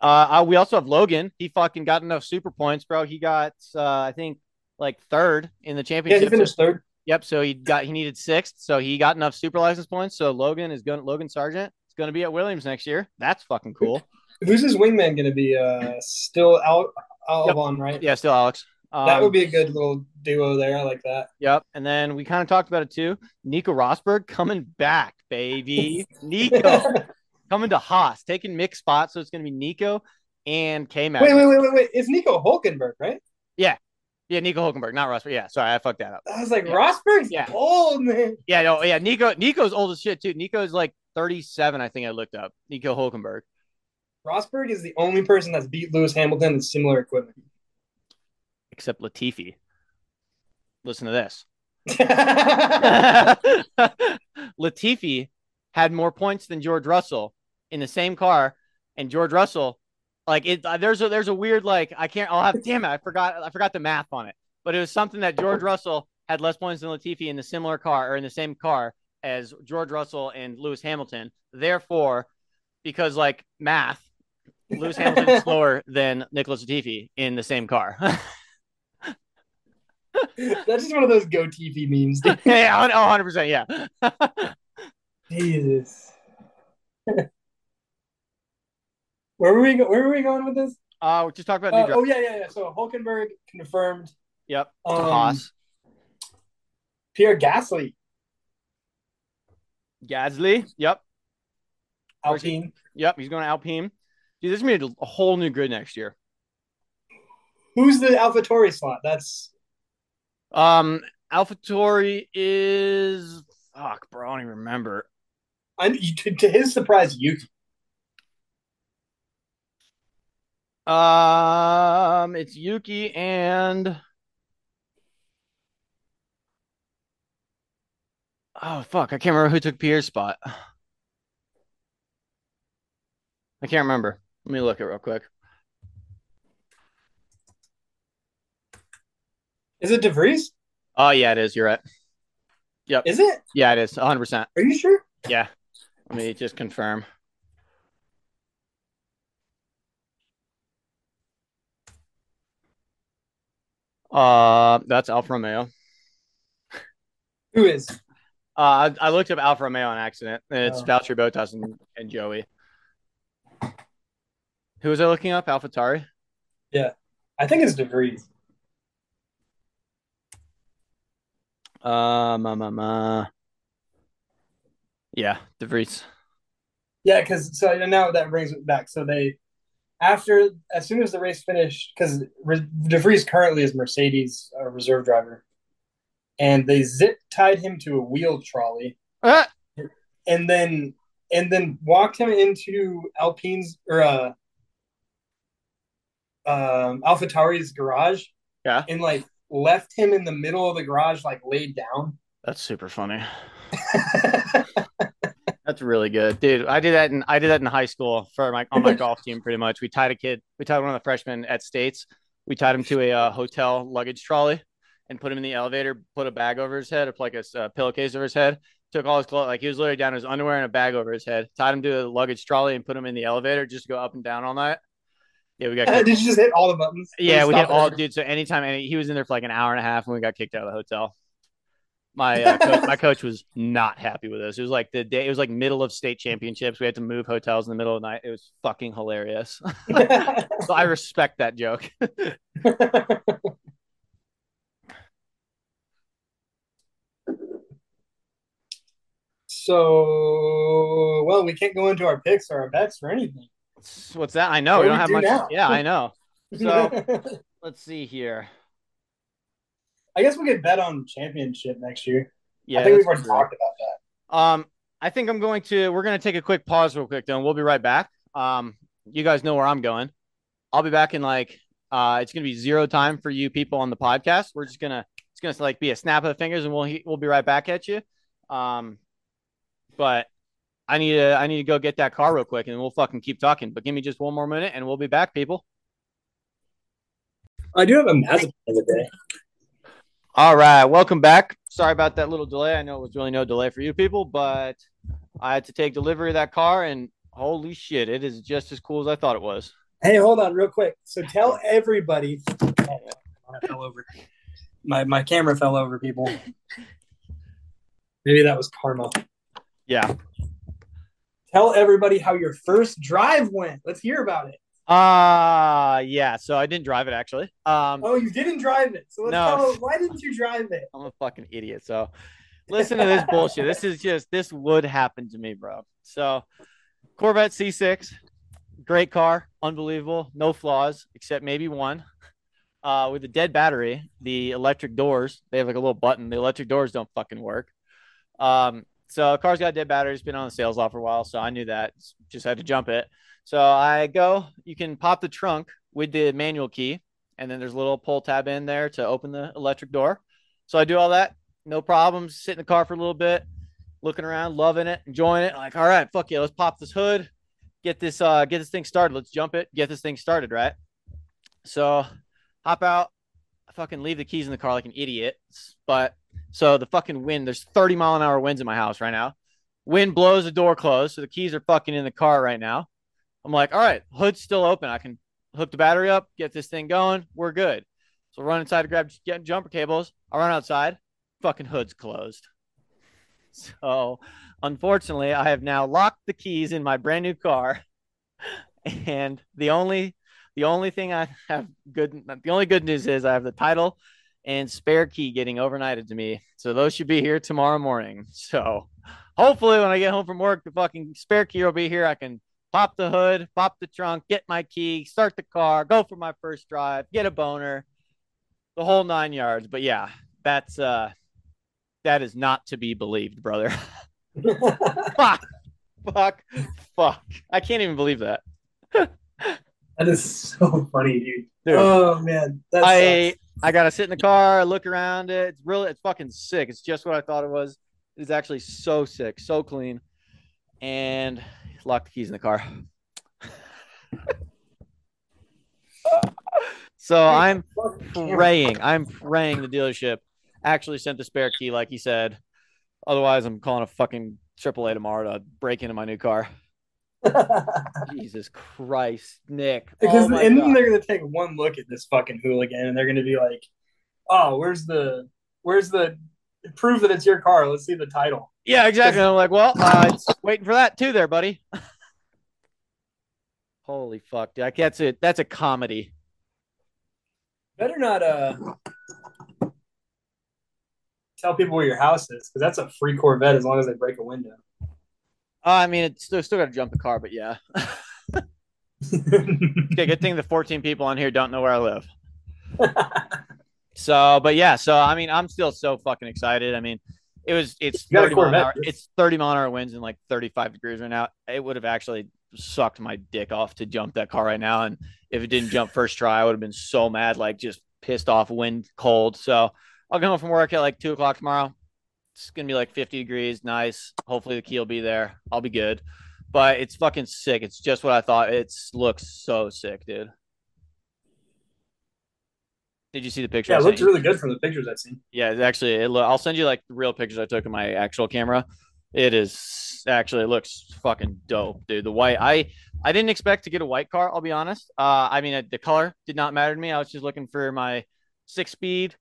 uh, uh, we also have Logan. He fucking got enough super points, bro. He got, uh, I think, like third in the yeah, championship. he finished third. Yep. So he got he needed sixth. So he got enough super license points. So Logan is going. Logan Sargeant going to be at Williams next year. That's fucking cool. Who's his wingman going to be? Uh, still out Albon, right? Yeah, still Alex. Um, That would be a good little duo there. I like that. Yep. And then we kind of talked about it too. Nico Rosberg coming back, baby. Nico coming to Haas, taking Mick's spot. So it's going to be Nico and K Mac. Wait, wait, wait, wait, wait. It's Nico Hulkenberg, right? Yeah. Yeah, Nico Hulkenberg, not Rosberg. Yeah, sorry, I fucked that up. I was like, Yeah. Rosberg's Yeah. old, man. Yeah, no, yeah, Nico. Nico's old as shit too. Nico's like 37, I think I looked up. Nico Hulkenberg. Rosberg is the only person that's beat Lewis Hamilton in similar equipment. except Latifi. Listen to this. Latifi had more points than George Russell in the same car, and George Russell, like it, uh, there's a there's a weird like I can't. I'll have damn it, I forgot I forgot the math on it, but it was something that George Russell had less points than Latifi in the similar car or in the same car as George Russell and Lewis Hamilton. Therefore, because like math, Lewis Hamilton is slower than Nicholas Latifi in the same car. That's just one of those go TV memes. Dude. yeah, 100 percent. Yeah. Jesus. where were we? Go- where were we going with this? Uh, we just talked about Uh, oh yeah, yeah, yeah. So Hulkenberg confirmed. Yep. Um, Haas. Pierre Gasly, Gasly. Yep. Alpine. Yep. He's going to Alpine. Dude, this be a whole new grid next year. Who's the AlphaTauri slot? That's Um, AlphaTauri is fuck, bro. I don't even remember. I, to, to his surprise, Yuki. Um, it's Yuki and Oh fuck, I can't remember who took Pierre's spot. I can't remember. Let me look it real quick. Is it DeVries? Oh yeah, it is. You're right. Yep. Is it? Yeah, it is. 100. percent Are you sure? Yeah. Let me just confirm. Uh, that's Alfa Romeo. Who is? Uh, I, I looked up Alfa Romeo on accident, and it's Oh. Valtteri Bottas and, and Joey. Who was I looking up? AlphaTauri. Yeah, I think it's DeVries. Um, um, um, uh, yeah, De Vries. Yeah, because so now that brings it back. So they, after as soon as the race finished, because DeVries currently is Mercedes uh, reserve driver, and they zip tied him to a wheel trolley, Ah! and then and then walked him into Alpine's or uh, um, AlphaTauri's garage, Yeah, and like left him in the middle of the garage, like laid down. that's super funny. That's really good, dude. I did that in I did that in high school for my on my golf team. Pretty much, we tied a kid. We tied one of the freshmen at States. We tied him to a uh, hotel luggage trolley and put him in the elevator. Put a bag over his head, or like a uh, pillowcase over his head. Took all his clothes, like he was literally down his underwear and a bag over his head. Tied him to a luggage trolley and put him in the elevator just to go up and down all night. Yeah, we got. Did you just hit all the buttons? Yeah, we hit all, dude. So anytime any, he was in there for like an hour and a half, and we got kicked out of the hotel. My uh, coach, my coach was not happy with us. It was like the day. It was like middle of state championships. We had to move hotels in the middle of the night. It was fucking hilarious. so I respect that joke. So, well, we can't go into our picks or our bets or anything. What's that? I know What we do don't have do much. now? Yeah, I know. So let's see here. I guess we could bet on championship next year. Yeah, I think we've already true. talked about that. Um, I think I'm going to. We're going to take a quick pause, real quick, though, and we'll be right back. Um, you guys know where I'm going. I'll be back in like. Uh, it's going to be zero time for you people on the podcast. We're just gonna. It's gonna like be a snap of the fingers, and we'll we'll be right back at you. Um, but I need to I need to go get that car real quick, and we'll fucking keep talking. But give me just one more minute, and we'll be back, people. I do have a Mazda the day. All right, welcome back. Sorry about that little delay. I know it was really no delay for you people, but I had to take delivery of that car, and holy shit, it is just as cool as I thought it was. Hey, hold on, real quick. So tell everybody. Oh, I fell over. My my camera fell over, people. Maybe that was karma. Yeah. Tell everybody how your first drive went. Let's hear about it. Uh yeah. So I didn't drive it actually. Um, Oh, you didn't drive it. So let's No. tell why didn't you drive it? I'm a fucking idiot. So listen to this bullshit. This is just this would happen to me, bro. So Corvette C6, great car, unbelievable, no flaws except maybe one. Uh, with a dead battery, the electric doors they have like a little button. The electric doors don't fucking work. Um, so car's got dead battery. It's been on the sales lot for a while, so I knew that. Just had to jump it. So I go. You can pop the trunk with the manual key, and then there's a little pull tab in there to open the electric door. So I do all that, no problems. Sit in the car for a little bit, looking around, loving it, enjoying it. Like, all right, fuck yeah, let's pop this hood, get this, uh, get this thing started. Let's jump it, get this thing started, right? So, hop out, I fucking leave the keys in the car like an idiot. But so the fucking wind, there's 30 mile an hour winds in my house right now. Wind blows the door closed, so the keys are fucking in the car right now. I'm like, all right, hood's still open. I can hook the battery up, get this thing going. We're good. So run inside to grab get jumper cables. I run outside. Fucking hood's closed. So unfortunately, I have now locked the keys in my brand new car. And the only the only thing I have good the only good news is I have the title and spare key getting overnighted to me. So those should be here tomorrow morning. So hopefully when I get home from work, the fucking spare key will be here. I can pop the hood, pop the trunk, get my key, start the car, go for my first drive, get a boner, the whole nine yards. But yeah, that's uh that is not to be believed, brother. fuck, fuck, fuck. I can't even believe that. That is so funny, dude. Dude. Oh man, I sucks. I gotta sit in the car, look around it. It's really it's fucking sick. It's just what I thought it was. It is actually so sick, so clean. And lock the keys in the car. so I'm praying. I'm praying the dealership actually sent the spare key, like he said. Otherwise, I'm calling a fucking AAA tomorrow to break into my new car. Jesus Christ, Nick. Because Oh and then they're gonna take one look at this fucking hooligan and they're gonna be like, "Oh, where's the where's the prove that it's your car? Let's see the title." Yeah, exactly. I'm like, well, uh, it's waiting for that too, there, buddy. Holy fuck, dude! That's it. That's a comedy. Better not uh tell people where your house is because that's a free Corvette as long as they break a window. Uh, I mean, it's still, still got to jump the car, but yeah. Okay, good thing the 14 people on here don't know where I live. So, but yeah, so I mean, I'm still so fucking excited. I mean, it was it's You got a 30 mile an hour, it's 30 mile an hour winds and like 35 degrees right now. It would have actually sucked my dick off to jump that car right now. And if it didn't jump first try, I would have been so mad, like just pissed off, wind cold. So I'll go home from work at like two o'clock tomorrow. It's gonna be like 50 degrees, nice. Hopefully the key will be there. I'll be good. But it's fucking sick. It's just what I thought. It looks so sick, dude. Did you see the picture? yeah, it looks really good from the pictures I've seen. Yeah, it's actually, it lo- I'll send you like the real pictures I took in my actual camera. It is actually it looks fucking dope, dude. The white, I I didn't expect to get a white car. I'll be honest. Uh, I mean, the color did not matter to me. I was just looking for my six speed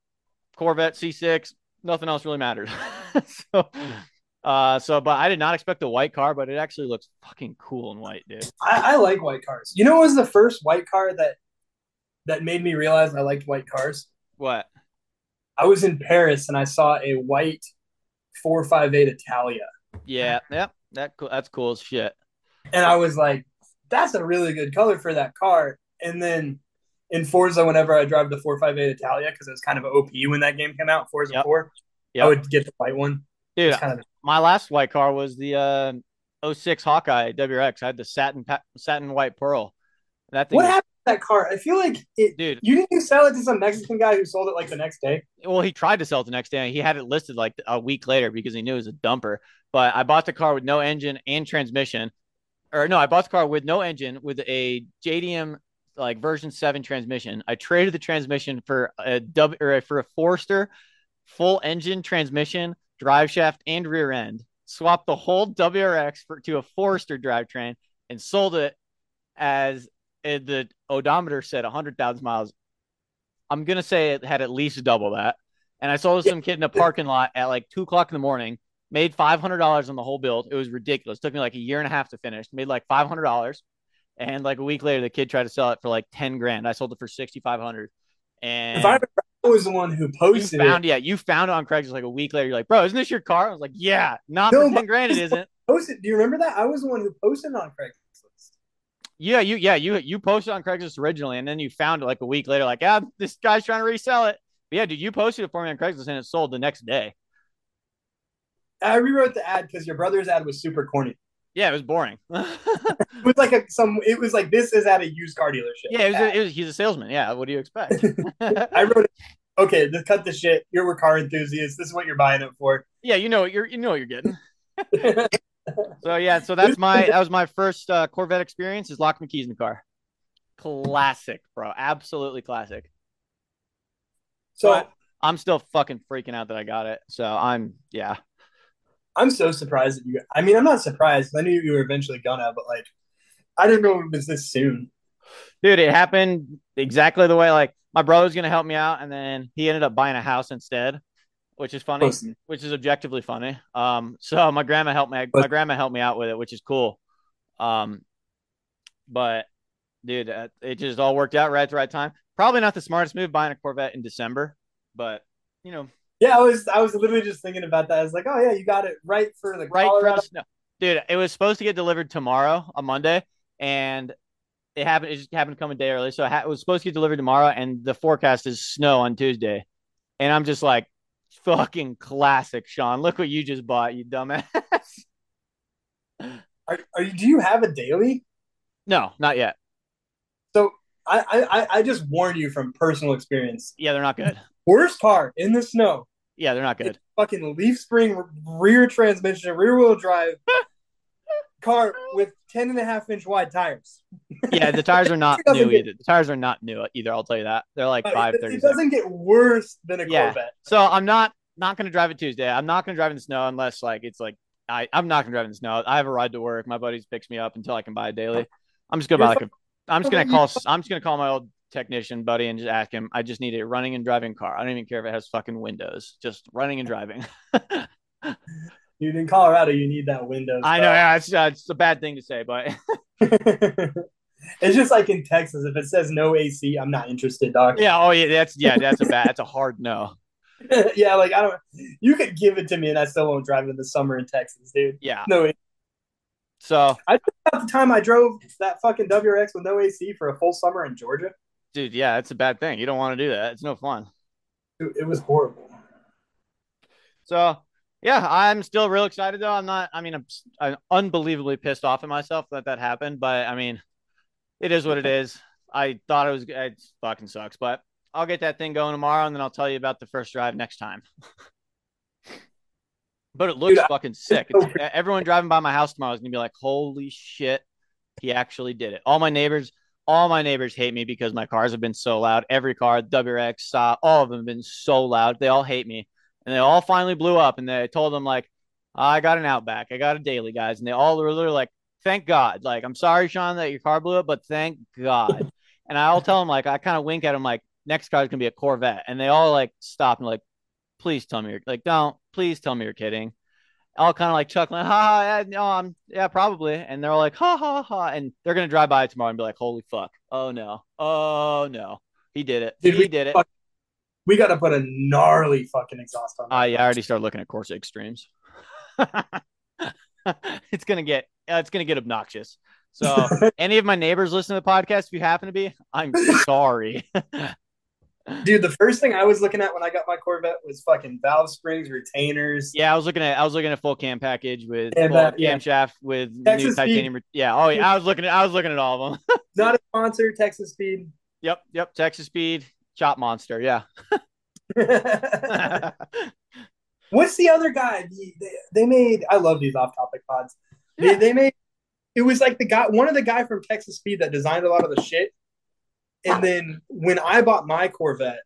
Corvette C6. Nothing else really mattered. so, uh, so, but I did not expect a white car, but it actually looks fucking cool in white, dude. I, I like white cars. You know, what was the first white car that that made me realize I liked white cars. What? I was in Paris and I saw a white 458 Italia, Yeah, yeah, that cool. That's cool as shit. and I was like, "That's a really good color for that car." And then in Forza, whenever I drive the 458 Italia, because it was kind of OP when that game came out, Forza Yep. 4, Yep. I would get the white one. Dude, kind of my last white car was the uh 06 Hawkeye WRX. I had the satin pa- satin white pearl. That thing, what was- happened to that car? I feel like it. dude. You didn't sell it to some Mexican guy who sold it like the next day? Well, he tried to sell it the next day. He had it listed like a week later because he knew it was a dumper. But I bought the car with no engine and transmission, or no, I bought the car with no engine with a JDM like version seven transmission. I traded the transmission for a W or for a Forester full engine transmission, drive shaft, and rear end. Swapped the whole WRX for, to a Forester drivetrain and sold it as uh, the odometer said 100,000 miles. I'm going to say it had at least double that. And I sold it to some kid in a parking lot at like two o'clock in the morning, made $500 on the whole build. It was ridiculous. took me like a year and a half to finish, made like $500. And like a week later, the kid tried to sell it for like 10 grand. I sold it for 6,500. And If I remember, I was the one who you posted found, it. yeah, you found it on Craigslist like a week later. You're like, bro, isn't this your car? I was like, yeah, not No, for 10 but- grand. It isn't. Posted. Do you remember that? I was the one who posted it on Craigslist. Yeah, you yeah, you you posted on Craigslist originally, and then you found it like a week later, like, ah, this guy's trying to resell it. But yeah, dude, you posted it for me on Craigslist and it sold the next day. I rewrote the ad because your brother's ad was super corny. Yeah, it was boring. It was like a some. It was like this is at a used car dealership. it was, it was he's a salesman. Yeah, what do you expect? I wrote. Okay, just cut the shit. You're a car enthusiast. This is what you're buying it for. yeah, you know what you're you know what you're getting. So yeah, so that's my that was my first uh, Corvette experience is lock my keys in the car. Classic, bro. Absolutely classic. so But- I'm still fucking freaking out that I got it. So I'm yeah. I'm so surprised that you. I mean, I'm not surprised. I knew you were eventually gonna, but like, I didn't know it was this soon. dude it happened exactly the way like my brother was gonna help me out and then he ended up buying a house instead which is funny Listen, which is objectively funny um so my grandma helped me my grandma helped me out with it which is cool um but dude uh, it just all worked out right at the right time probably not the smartest move buying a corvette in december but you know Yeah, I was. I was literally just thinking about that. I was like, oh yeah, you got it right for the right Colorado. snow dude it was supposed to get delivered tomorrow on monday and it happened it just happened to come a day early so it was supposed to get delivered tomorrow and the forecast is snow on tuesday and i'm just like fucking classic sean look what you just bought you dumbass Are, are you? Do you have a daily? no not yet So I, I, I just warn you from personal experience. yeah they're not good Worst part in the snow. Yeah, they're not good. It's fucking leaf spring rear transmission, rear wheel drive car with 10 and a half inch wide tires. Yeah, the tires are not new get- either. The tires are not new either. I'll tell you that. They're like uh, But five it, doesn't get worse than a Yeah. Corvette. So I'm not not gonna drive it Tuesday. I'm not gonna drive in the snow unless like it's like I I'm not gonna drive in the snow. I have a ride to work. My buddies picks me up until I can buy a daily. I'm just gonna buy like a. I'm just gonna call. I'm just gonna call my old technician buddy and just ask him. I just need a running and driving car. I don't even care if it has fucking windows. Just running and driving. Dude, in Colorado, you need that Windows. I know. Yeah, it's uh, it's a bad thing to say, but it's just like in Texas. If it says no AC, I'm not interested, dog. yeah. Oh yeah. That's yeah. That's a bad. That's a hard no. yeah, like I don't. You could give it to me, and I still won't drive in the summer in Texas, dude. Yeah. No. AC. So At the time, I drove that fucking WRX with no AC for a full summer in Georgia. Dude, yeah, it's a bad thing. You don't want to do that. It's no fun. It, it was horrible. So yeah, I'm still real excited though. I'm not. I mean, I'm, I'm unbelievably pissed off at myself that that happened. But I mean, it is what it is. I thought it was. It fucking sucks. But I'll get that thing going tomorrow, and then I'll tell you about the first drive next time. but it looks Dude, I- fucking sick. It's, everyone driving by my house tomorrow is gonna be like, "Holy shit, he actually did it!" All my neighbors. All my neighbors hate me because my cars have been so loud. Every car, WRX, Saab, all of them have been so loud. They all hate me and they all finally blew up. And they told them like, I got an Outback, I got a daily, guys, and they all were literally like, "Thank God!" Like, I'm sorry, Sean, that your car blew up, but thank God. and I'll tell them like, I kind of wink at them like, next car's gonna be a Corvette, and they all like stop and like, please tell me you're like, don't, please tell me you're kidding. All kind of like chuckling, ha ha, yeah, no, I'm yeah, probably, and they're all like, ha ha ha, and they're gonna drive by tomorrow and be like, holy fuck, oh no, oh no, he did it, Dude, he we did it. fuck- We got to put a gnarly fucking exhaust on. Uh, yeah, I already started looking at Corsa Extremes. it's gonna get uh, it's gonna get obnoxious. So, any of my neighbors listen to the podcast, if you happen to be, I'm sorry. Dude, the first thing I was looking at when I got my Corvette was fucking valve springs, retainers. yeah, I was looking at I was looking at full cam package with And full that- yeah. camshaft with Texas new Speed. titanium. Yeah, oh yeah, I was looking at I was looking at all of them. Not a sponsor, Texas Speed. yep, yep. Texas Speed, Chop Monster. Yeah. What's the other guy? The- They, they made. I love these off-topic pods. They, Yeah. they made. It was like the guy, one of the guy from Texas Speed that designed a lot of the shit. And then when I bought my Corvette,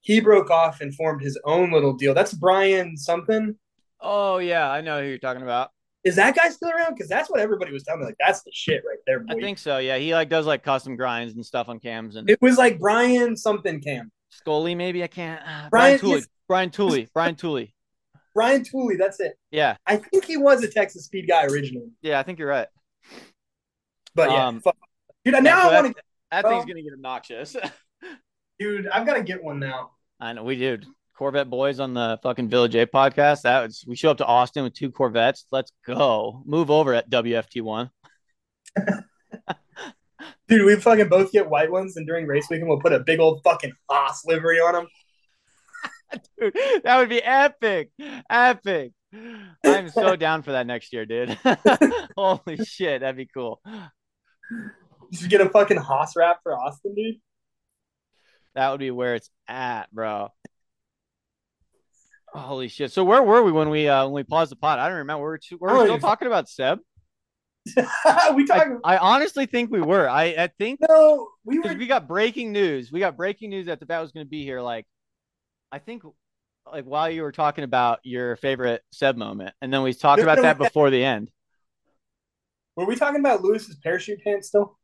he broke off and formed his own little deal. That's Brian something. oh yeah, I know who you're talking about. Is that guy still around? Because that's what everybody was telling me. Like that's the shit right there, boy. I think so. Yeah, he like does like custom grinds and stuff on cams and it was like Brian something Cam. Scully. Maybe I can't. uh, Brian- Brian Tooley. yes. Brian Tooley. Brian Tooley. Brian Tooley. That's it. Yeah, I think he was a Texas Speed guy originally. yeah, I think you're right. But yeah, Um, fuck. dude. Now Yeah, so I want to. That Well- thing's gonna get obnoxious. Dude, I've got to get one now. I know we did. Corvette boys on the fucking Village A podcast. That was we show up to Austin with two Corvettes. Let's go. Move over at WFT one. Dude, we fucking both get white ones, and during race weekend, we'll put a big old fucking Haas livery on them. Dude, that would be epic. Epic. I'm so down for that next year, dude. Holy shit, that'd be cool. Just get a fucking Haas wrap for Austin, dude. That would be where it's at, bro. Holy shit. So where were we when we uh when we paused the pod? I don't remember. We're, too, I we're still talking about Seb. we I, talking? I honestly think we were. I, I think No, we were. we got breaking news. We got breaking news that the bat was going to be here. Like, I think, like while you were talking about your favorite Seb moment, and then we talked about that we- before the end. Were we talking about Lewis's parachute pants still?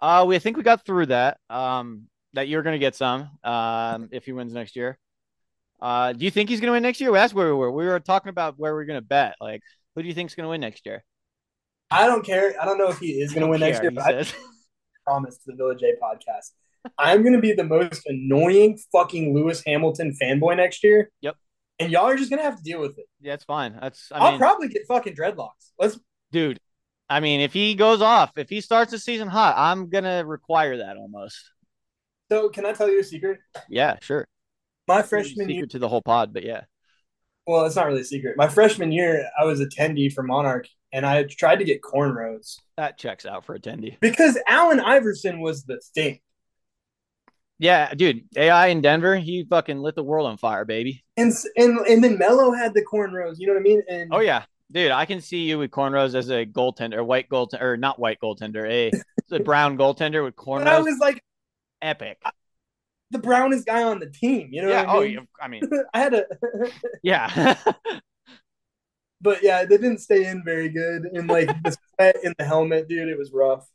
Uh, we I think we got through that. Um, that you're going to get some. Um, if he wins next year. Uh, do you think he's going to win next year? Well, that's where we were. We were talking about where we're going to bet. Like, who do you think's going to win next year? I don't care. I don't know if he is going to win next year, but I promise to the Village A podcast. I'm going to be the most annoying fucking Lewis Hamilton fanboy next year. Yep. And y'all are just going to have to deal with it. Yeah, it's fine. That's. I will probably get fucking dreadlocks. Let's. dude. I mean, if he goes off, if he starts the season hot, I'm gonna require that almost. So, can I tell you a secret? Yeah, sure. My freshman year. to the whole pod, but yeah. Well, it's not really a secret. My freshman year, I was attendee for Monarch, and I tried to get cornrows That checks out for attendee. because Allen Iverson was the thing. Yeah, dude, AI in Denver, he fucking lit the world on fire, baby. And and and then Melo had the cornrows. You know what I mean? And Oh yeah, dude, I can see you with cornrows as a goaltender, white goaltender, or not white goaltender, a, a brown goaltender with but I was like Epic. the brownest guy on the team. You know Yeah. what I Oh, mean? yeah, I mean, I had a, yeah. but yeah, they didn't stay in very good. And like the sweat in the helmet, dude, it was rough.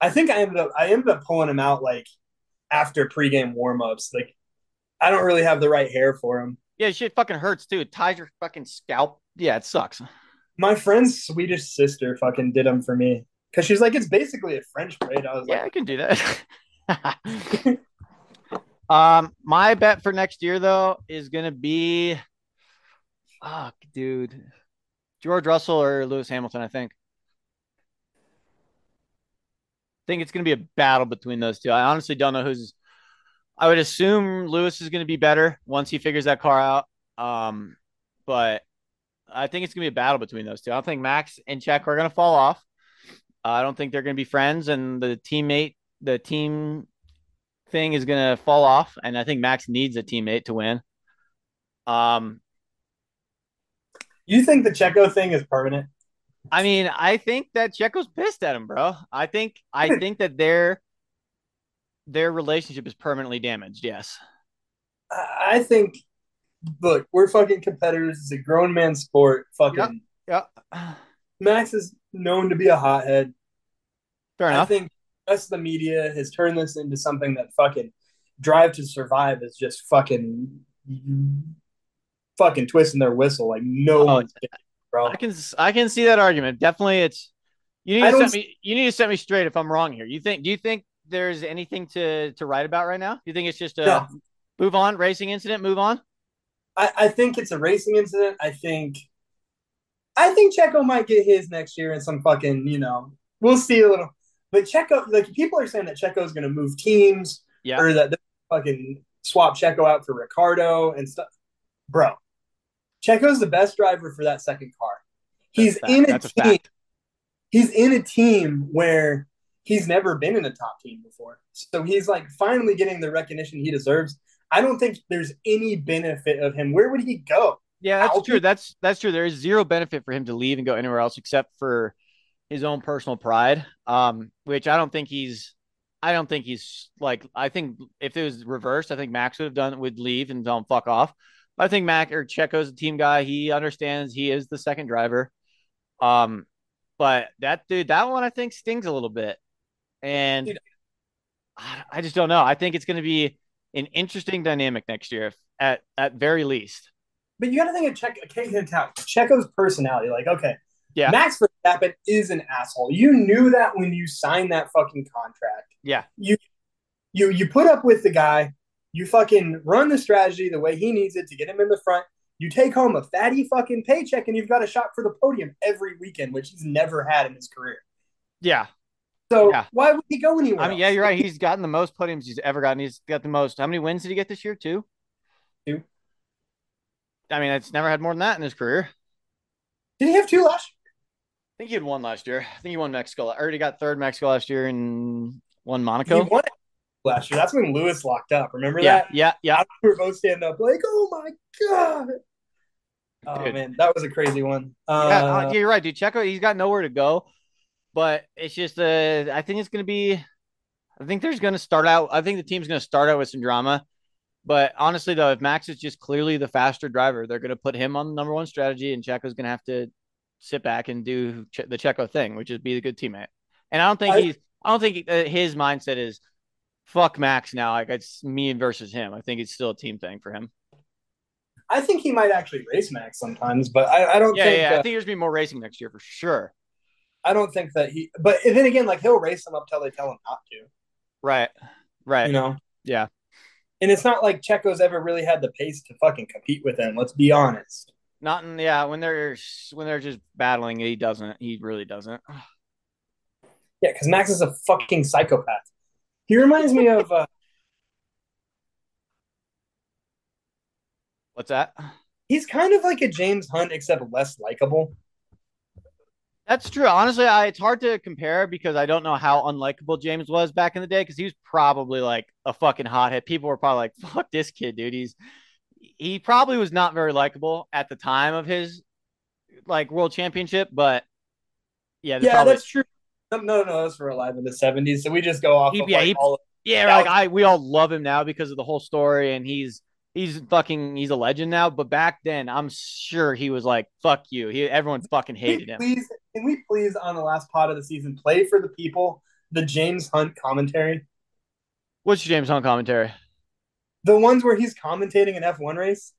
I think I ended up I ended up pulling him out like after pregame warmups. Like I don't really have the right hair for him. yeah, shit fucking hurts too. It ties your fucking scalp. Yeah, it sucks. My friend's Swedish sister fucking did them for me because she's like, it's basically a French braid. I was like, Yeah, I can do that. um, my bet for next year though is gonna be, fuck, dude, George Russell or Lewis Hamilton. I think. I think it's gonna be a battle between those two. I honestly don't know who's. I would assume Lewis is gonna be better once he figures that car out. Um, but I think it's gonna be a battle between those two. I don't think Max and Check are gonna fall off. Uh, I don't think they're gonna be friends, and the teammate, the team thing is gonna fall off. And I think Max needs a teammate to win. Um, you think the Checo thing is permanent? I mean, I think that Checo's pissed at him, bro. I think I think that their their relationship is permanently damaged. Yes. I think, look, we're fucking competitors. It's a grown man sport. Fucking Yeah. Max is known to be a hothead. Fair I think us, the media, has turned this into something that fucking Drive to Survive is just fucking fucking twisting their whistle like no Oh, one's bro. I can I can see that argument. Definitely, it's you need I to set me you need to set me straight if I'm wrong here. You think do you think there's anything to to write about right now? Do you think it's just a No. move on racing incident, move on? I, I think it's a racing incident. I think I think Checo might get his next year in some fucking, you know, we'll see a little. But Checo, like people are saying that Checo is going to move teams Yeah. or that they're fucking swap Checo out for Ricciardo and stuff. Bro, Checo's the best driver for that second car. He's That's in a team. fact. He's in a team where he's never been in a top team before. So he's like finally getting the recognition he deserves. I don't think there's any benefit of him. Where would he go? Yeah, that's true. That's that's true. There is zero benefit for him to leave and go anywhere else except for his own personal pride. Um, which I don't think he's I don't think he's like I think if it was reversed, I think Max would have done would leave and tell him fuck off. But I think Mac or Checo's a team guy. He understands he is the second driver. Um, but that dude, that one I think stings a little bit. And Dude. I I just don't know. I think it's going to be an interesting dynamic next year, at at very least. But you got to think of Checo, Checo's personality. Like, okay, Yeah. Max Verstappen is an asshole. You knew that when you signed that fucking contract. Yeah, You you you put up with the guy. You fucking run the strategy the way he needs it to get him in the front. You take home a fatty fucking paycheck, and you've got a shot for the podium every weekend, which he's never had in his career. yeah. So Yeah. why would he go anywhere? I mean, yeah, you're right. He's gotten the most podiums he's ever gotten. He's got the most. How many wins did he get this year? Two. Two. I mean, it's never had more than that in his career. Did he have two last? Year? I think he had one last year. I think he won Mexico. I already got third Mexico last year and won He Monaco. won it last year. That's when Lewis locked up. Remember Yeah, that? yeah, yeah. We were both standing up like, "Oh my god!" Oh man, that was a crazy one. yeah, Uh, uh, you're right, dude. Checo, he's got nowhere to go, but it's just uh, I think it's going to be. I think there's going to start out. I think the team's going to start out with some drama, but honestly, though, if Max is just clearly the faster driver, they're going to put him on the number one strategy, and Checo's going to have to sit back and do the Checo thing, which is be the good teammate. And I don't think I- he's. I don't think uh, his mindset is fuck Max now. Like it's me versus him. I think it's still a team thing for him. I think he might actually race Max sometimes, but I, I don't Yeah, think yeah. uh, I think there's gonna be more racing next year for sure. I don't think that he. But then again, like he'll race them up till they tell him not to. Right. Right. You know. Yeah. And it's not like Checo's ever really had the pace to fucking compete with him. Let's be honest. Not in yeah, when they're when they're just battling, he doesn't. He really doesn't. Yeah, because Max is a fucking psychopath. He reminds me of. Uh, What's that? he's kind of like a James Hunt, except less likable. That's true. Honestly, I, it's hard to compare because I don't know how unlikable James was back in the day because he was probably like a fucking hothead. People were probably like, fuck this kid, dude. He's he probably was not very likable at the time of his like world championship, but yeah, Yeah, probably, that's true. No, no, no, those were alive in the '70s, so we just go off He- of yeah, like he- all. Of, yeah, Yeah. like I we all love him now because of the whole story and he's he's fucking he's a legend now. But back then, I'm sure he was like, fuck you. He everyone fucking hated him. Please, can we please on the last pod of the season play for the people the James Hunt commentary, What's your James Hunt commentary? the ones where he's commentating an F1 race?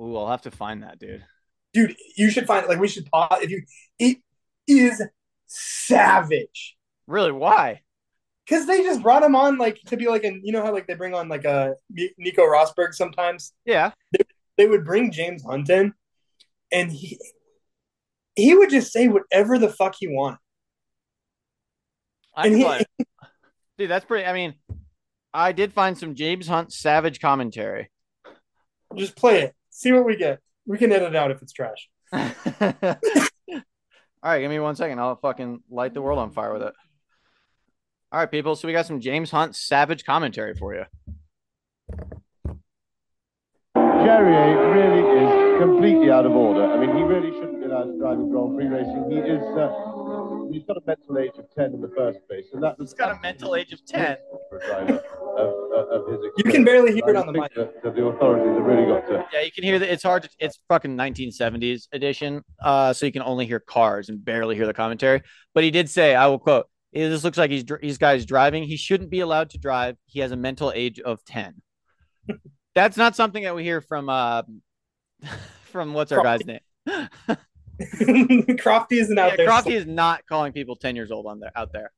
Ooh, I'll have to find that, dude. Dude, you should find like we should pause if you. It is savage. Really? Why? because they just brought him on like to be like an you know how like they bring on like uh, a Nico Rosberg sometimes Yeah. they would bring James Hunt in and he he would just say whatever the fuck he wanted I and can he, dude, that's pretty. I mean, I did find some James Hunt savage commentary. just play it see what we get we can edit out if it's trash All right, give me one second. I'll fucking light the world on fire with it. All right, people. So we got some James Hunt savage commentary for you. Jarier really is completely out of order. I mean, he really shouldn't be allowed to Grand Prix racing. He is, uh, he's got a mental age of 10 in the first place. And that he's got a mental age of 10. For a driver of, of, of his You can barely hear it on the think mic. That, that the authorities have really got to. Yeah, you can hear that. It's hard. To, it's fucking 1970s edition. Uh, so you can only hear cars and barely hear the commentary. But he did say, I will quote, "Eh, "This looks like he's dr- he's guys driving. He shouldn't be allowed to drive. He has a mental age of 10." That's not something that we hear from uh, from what's our guy's name? Crofty isn't out Yeah, there Crofty is not calling people 10 years old on there out there.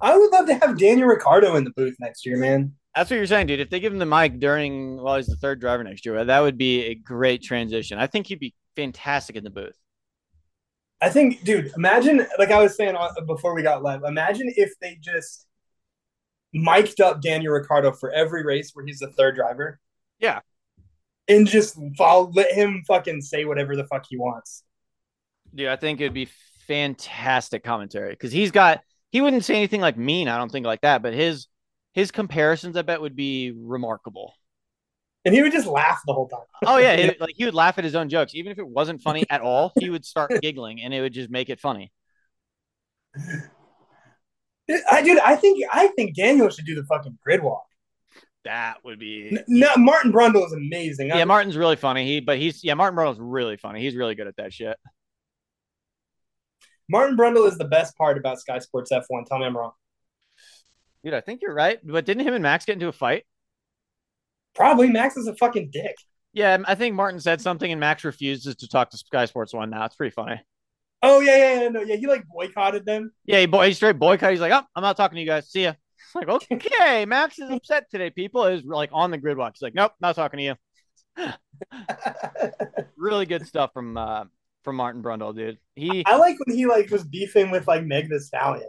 I would love to have Daniel Ricciardo in the booth next year man That's what you're saying, dude. If they give him the mic during while he's the third driver next year, that would be a great transition. I think he'd be fantastic in the booth. I think dude imagine like I was saying before we got live imagine if they just mic'd up Daniel Ricciardo for every race where he's the third driver Yeah. And just follow, let him fucking say whatever the fuck he wants. Dude, I think it'd be fantastic commentary because he's got he wouldn't say anything like mean, I don't think like that, but his his comparisons I bet would be remarkable. And he would just laugh the whole time. Oh yeah, he, like he would laugh at his own jokes, even if it wasn't funny at all. He would start giggling, and it would just make it funny. I dude, I think I think Daniel should do the fucking grid walk. That would be N- No, Martin Brundle is amazing. yeah. I- Martin's really funny. He but he's yeah, Martin Brundle's really funny. He's really good at that shit. Martin Brundle is the best part about Sky Sports F1. Tell me I'm wrong. Dude, I think you're right. But didn't him and Max get into a fight? Probably Max is a fucking dick. Yeah, I think Martin said something, and Max refuses to talk to Sky Sports One now. It's pretty funny. Oh yeah, yeah, yeah, no, yeah. He like boycotted them. Yeah, he, boy, he straight boycott. He's like, oh, I'm not talking to you guys. See ya. Like, okay, Max is upset today, people. Is like on the grid watch. He's like, nope, not talking to you. Really good stuff from uh from Martin Brundle, dude. He I like when he like was beefing with like Meg the Stallion.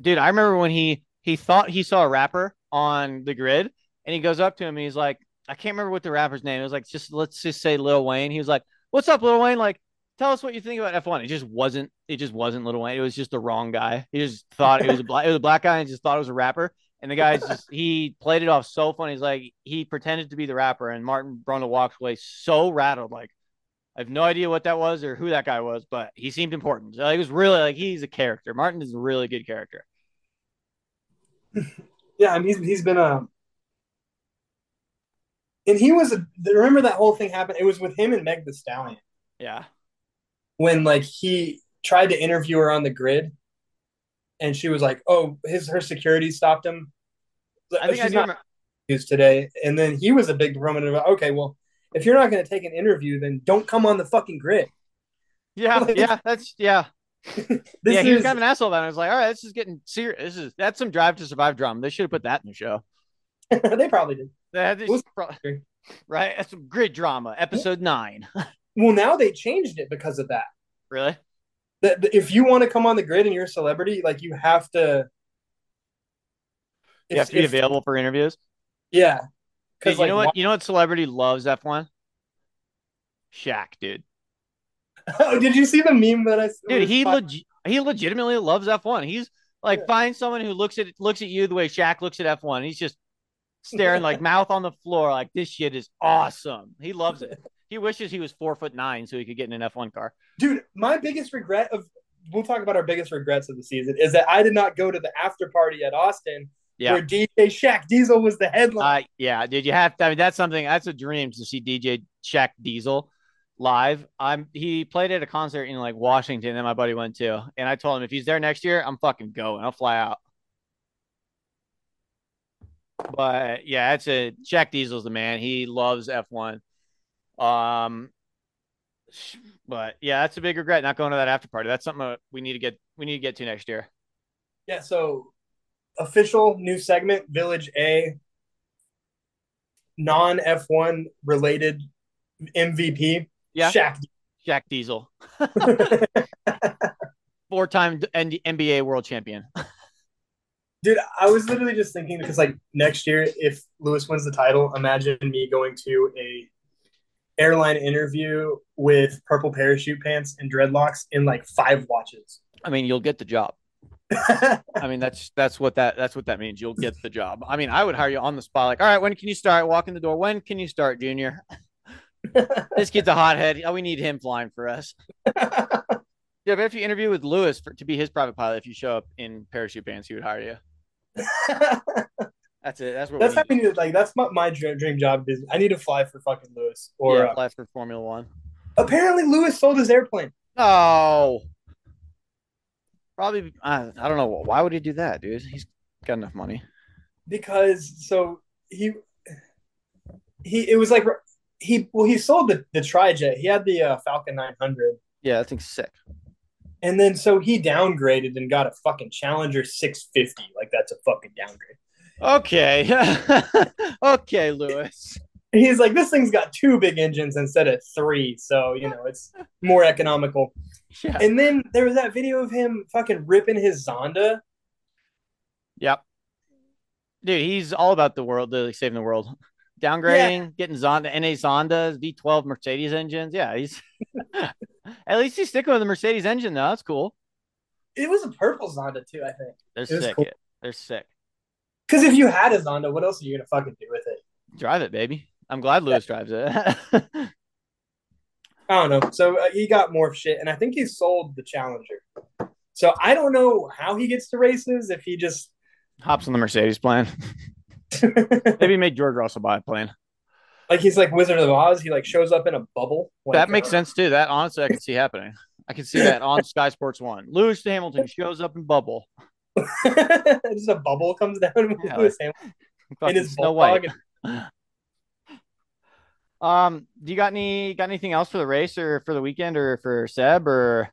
dude, I remember when he he thought he saw a rapper on the grid and he goes up to him and he's like, I can't remember what the rapper's name. It was like just let's just say Lil Wayne. He was like, What's up, Lil Wayne? Like, tell us what you think about F1. It just wasn't it just wasn't Little Wayne. It was just the wrong guy. He just thought it was a black it was a black guy and just thought it was a rapper. And the guy's just he played it off so funny. He's like he pretended to be the rapper and Martin Brundle walks away so rattled, like I have no idea what that was or who that guy was, but he seemed important. So it was really like he's a character. Martin is a really good character. Yeah, I mean he's he's been a. And he was a. Remember that whole thing happened? It was with him and Meg the Stallion Yeah. When like he tried to interview her on the grid, and she was like, "Oh, his her security stopped him." I oh, think She's I do not remember. used today, and then he was a big proponent about. Okay, well, if you're not going to take an interview, then don't come on the fucking grid. Yeah, yeah, that's yeah. This yeah, he was is- kind of an asshole about it. I was like, all right, this is getting serious. This is that's some drive to survive drama. They should have put that in the show. they probably did. They had this- Was- right? That's some grid drama, episode nine. Well, now they changed it because of that. really? That if you want to come on the grid and you're a celebrity, like you have to. You have to be available for interviews. Yeah, because you like know what? You know what celebrity loves F1? Shaq, dude. Oh, did you see the meme that I? Dude, he leg- he legitimately loves F1. He's like Yeah. find someone who looks at looks at you the way Shaq looks at F1. He's just staring like mouth on the floor, like this shit is awesome. He loves it. He wishes he was four foot nine so he could get in an F1 car. dude. My biggest regret of we'll talk about our biggest regrets of the season is that I did not go to the after party at Austin Yeah. where DJ Shaq Diesel was the headline. Uh, yeah, did you have to. I mean, that's something. That's a dream to see DJ Shaq Diesel live. I'm. He played at a concert in like Washington, and my buddy went to. And I told him if he's there next year, I'm fucking going. I'll fly out. But yeah, that's a Shaq Diesel's the man. He loves F1. Um, but yeah, that's a big regret not going to that after party. That's something we need to get. We need to get to next year. yeah, so official new segment Village A non F1 related MVP. Yeah. Shaq. Shaq Diesel, four-time NBA world champion. Dude, I was literally just thinking because like next year, if Lewis wins the title, imagine me going to a airline interview with purple parachute pants and dreadlocks in like five watches. I mean, you'll get the job. I mean, that's that's what that that's what that means. You'll get the job. I mean, I would hire you on the spot. Like, all right, when can you start? Walk in the door. When can you start, Junior? this kid's a hothead. Oh, we need him flying for us. Yeah, but if you interview with Lewis for, to be his private pilot, if you show up in parachute pants, he would hire you. That's it. That's what that's we need. like that's my, my dream, job is I need to fly for fucking Lewis. Or Or yeah, uh, fly for Formula One. apparently Lewis sold his airplane. Oh, probably. I, I don't know. Why would he do that, dude? He's got enough money. because so he he it was like he well he sold the the trijet he had the uh, falcon 900 Yeah, I think sick. and then so he downgraded and got a fucking challenger 650 like that's a fucking downgrade Okay. okay, Lewis. he's like this thing's got two big engines instead of three so you know it's more economical Yeah. and then there was that video of him fucking ripping his zonda Yep. Dude, he's all about the world, literally saving the world. Downgrading, getting Zonda, NA Zondas, V12 Mercedes engines. Yeah, he's at least he's sticking with the Mercedes engine though. That's cool. it was a purple zonda too i think They're sick. cool. They're sick. Because if you had a zonda what else are you gonna fucking do with it Drive it, baby. I'm glad Lewis drives it. I don't know. So uh, he got more shit, and I think he sold the Challenger. So I don't know how he gets to races if he just Hops on the Mercedes plane. Maybe make George Russell buy a plane. like he's like Wizard of Oz. He like shows up in a bubble. Like, that makes uh, sense too. That honestly, I can see happening. I can see that on Sky Sports One. Lewis Hamilton shows up in bubble. just a bubble comes down with Yeah, in his Snow. White. Um, do you got any got anything else for the race or for the weekend or for Seb or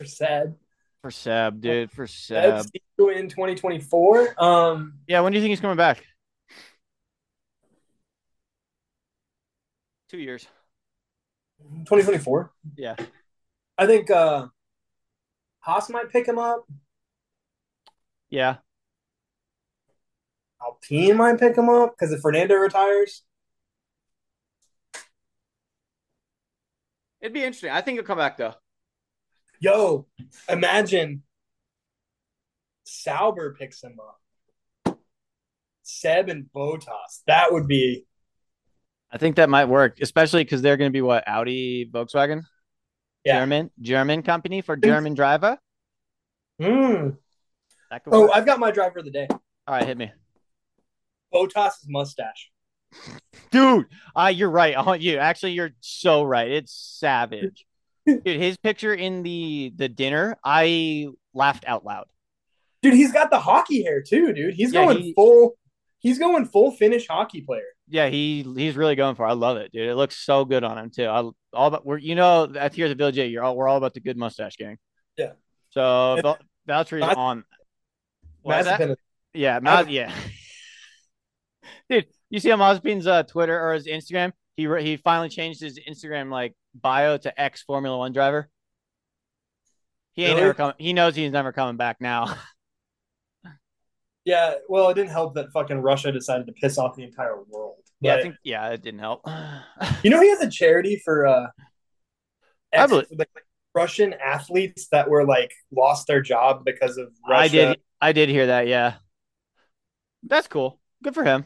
for Seb? for Seb, dude? For Seb. That's in 2024. Um, Yeah, when do you think he's coming back? Two years. 2024. Yeah. I think uh, Haas might pick him up. Yeah. Alpine might pick him up because if Fernando retires, It'd be interesting. I think he'll come back though. yo, imagine Sauber picks him up. Seb and Bottas. That would be I think that might work, especially because they're going to be what Audi, Volkswagen, Yeah. German, German company for German driver. Mm. That could Oh, work. I've got my driver of the day. All right, hit me, Bottas's mustache. dude. Ah, you're right. I want you. Actually, you're so right. It's savage, dude. His picture in the the dinner, I laughed out loud. Dude, he's got the hockey hair too, dude. He's Yeah, going he- full he's going full Finnish hockey player. Yeah, he he's really going for. it. I love it, dude. It looks so good on him too. I all about we're you know at here at the Village you're all we're all about the good mustache gang. Yeah. So Valtteri's on. What is that? Mazepin. Yeah, Maz, yeah. Dude, you see on Mazepin's uh, Twitter or his Instagram? He re- he finally changed his Instagram like bio to ex Formula One driver. He ain't Really? never coming. He knows he's never coming back now. Yeah, well, it didn't help that fucking Russia decided to piss off the entire world. yeah, I think yeah, it didn't help. You know he has a charity for uh I believe- like, like Russian athletes that were like lost their job because of Russia. I did. I did hear that. Yeah, that's cool. Good for him.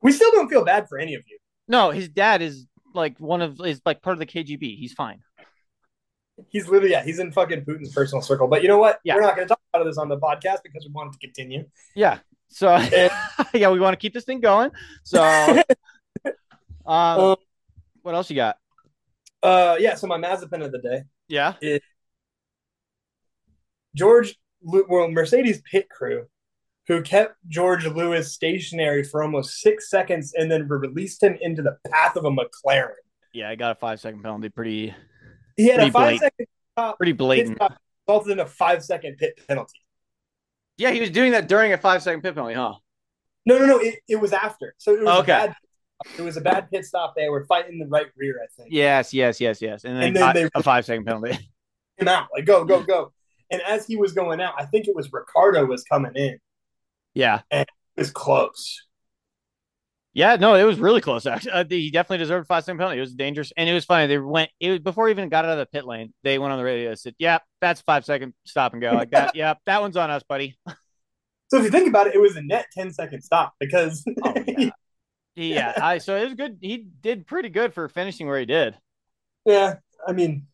We still don't feel bad for any of you. No, his dad is like one of is like part of the KGB. He's fine. He's literally yeah, he's in fucking Putin's personal circle. But you know what? Yeah. We're not going to talk about this on the podcast because we want it to continue. Yeah. So yeah, we want to keep this thing going. So, um, Um, what else you got? Uh, yeah. So my Mazepin of the day, Yeah. George, well, Mercedes pit crew, who kept George Lewis stationary for almost six seconds and then released him into the path of a McLaren. Yeah, I got a five second penalty. Pretty, He had Pretty a five second stop, pretty blatant. stop, resulted in a five second pit penalty. Yeah, he was doing that during a five second pit penalty, huh? No, no, no. It, it was after. So it was Okay. a bad. It was a bad pit stop. They were fighting the right rear, I think. Yes, yes, yes, yes. And then, And then they- a five second penalty. Him out, like go, go, go. And as he was going out, I think it was Ricciardo was coming in. yeah. It was close. Yeah, no, it was really close. Actually, uh, he definitely deserved a five second penalty. It was dangerous, and it was funny. They went it was before he even got out of the pit lane. They went on the radio and said, "Yeah, that's five second stop and go like that. yeah, that one's on us, buddy." So if you think about it, it was a net 10 second stop because Oh yeah, yeah. I so it was good. He did pretty good for finishing where he did. Yeah, I mean,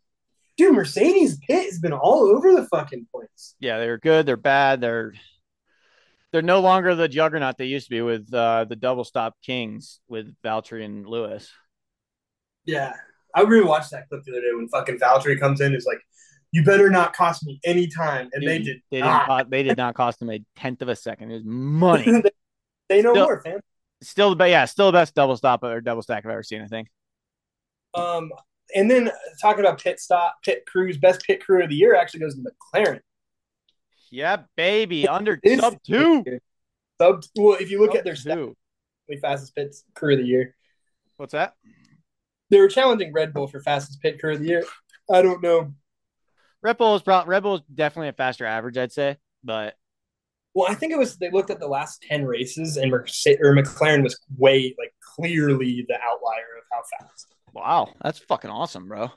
dude, Mercedes pit has been all over the fucking place. Yeah, they're good. They're bad. They're they're no longer the juggernaut they used to be with uh, the double stop kings with Valtteri and Lewis. Yeah, I rewatched that clip the other day when fucking Valtteri comes in. Is like, you better not cost me any time, and they did. They didn't. cost, they did not cost them a tenth of a second. It was money. they know Still- more, fam. Still the best. Yeah, still the best double stop or double stack I've ever seen. I think. Um, and then talking about pit stop, pit crews, best pit crew of the year actually goes to McLaren. Yeah, baby, under sub two. Sub. Well, if you look Sub at their two. the fastest pit crew of the year, What's that? they were challenging Red Bull for fastest pit crew of the year. I don't know. Red Bull is probably Red Bull is definitely a faster average, I'd say. But Well, I think it was they looked at the last ten races, and Mercedes, or McLaren was way like clearly the outlier of how fast. wow, that's fucking awesome, bro.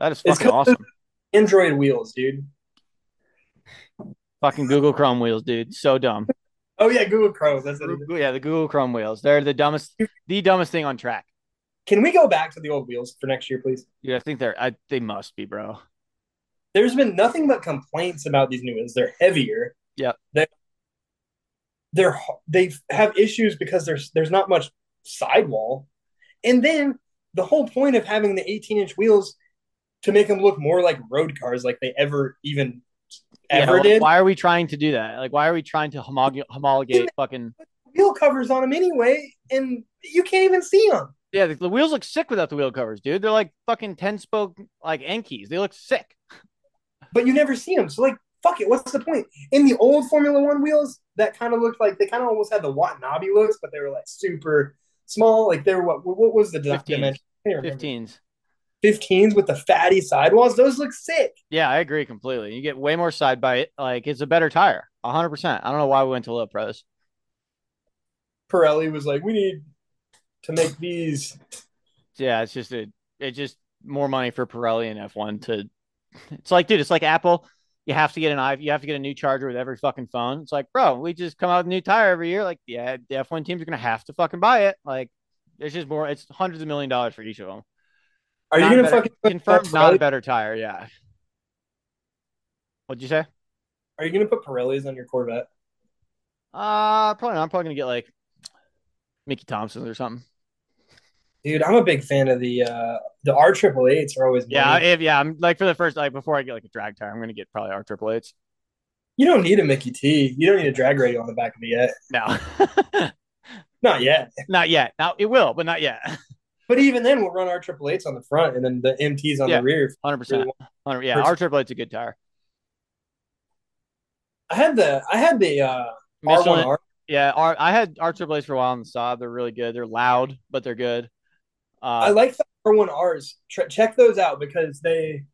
That is fucking awesome. Android wheels, dude. Fucking Google Chrome wheels, dude. So dumb. Oh yeah, Google Chrome. That's it. Yeah, the Google Chrome wheels. They're the dumbest, the dumbest thing on track. Can we go back to the old wheels for next year, please? Yeah, I think they're. I, they must be, bro. There's been nothing but complaints about these new ones. They're heavier. Yeah. They they're they have issues because there's there's not much sidewall, and then the whole point of having the 18 inch wheels to make them look more like road cars, like they ever even ever Yeah, did. Why are we trying to do that? Like, why are we trying to homog- homologate fucking? Wheel covers on them anyway, and you can't even see them. Yeah, the, the wheels look sick without the wheel covers, dude. They're like fucking ten spoke like Enkeis. They look sick. But you never see them. So like, fuck it. What's the point? In the old Formula One wheels, that kind of looked like they kind of almost had the Watanabe looks, but they were like super small. Like they were what? What was the 15s. dimension? I can't remember. Fifteens. 15s with the fatty sidewalls. Those look sick. Yeah, I agree completely. You get way more side bite. Like it's a better tire. hundred percent. I don't know why we went to low pros. Pirelli was like, we need to make these. Yeah, it's just a it's just more money for Pirelli and F1 to it's like, dude, it's like Apple. You have to get an i you have to get a new charger with every fucking phone. It's like, bro, we just come out with a new tire every year. Like, yeah, the F1 teams are gonna have to fucking buy it. Like, it's just more it's hundreds of million dollars for each of them. Are you gonna better- fucking put confirmed not a better tire, yeah. What'd you say? Are you gonna put Pirellis on your Corvette? Uh probably not. I'm probably gonna get like Mickey Thompson or something. Dude, I'm a big fan of the uh the R triple eights are always Yeah, money. if yeah, I'm like for the first like before I get like a drag tire, I'm gonna get probably R triple eights. You don't need a Mickey T. You don't need a drag radial on the back of it yet. No. Not yet. not yet. Now it will, but not yet. But even then, we'll run our triple eights on the front and then the MTs on Yeah. the rear. Hundred percent. Yeah, R triple eight's a good tire. I had the I had the uh Michelin, R1R. yeah, R I had R triple A's for a while on the side. They're really good. They're loud, but they're good. I Uh, like the R1Rs. Tr- check those out because they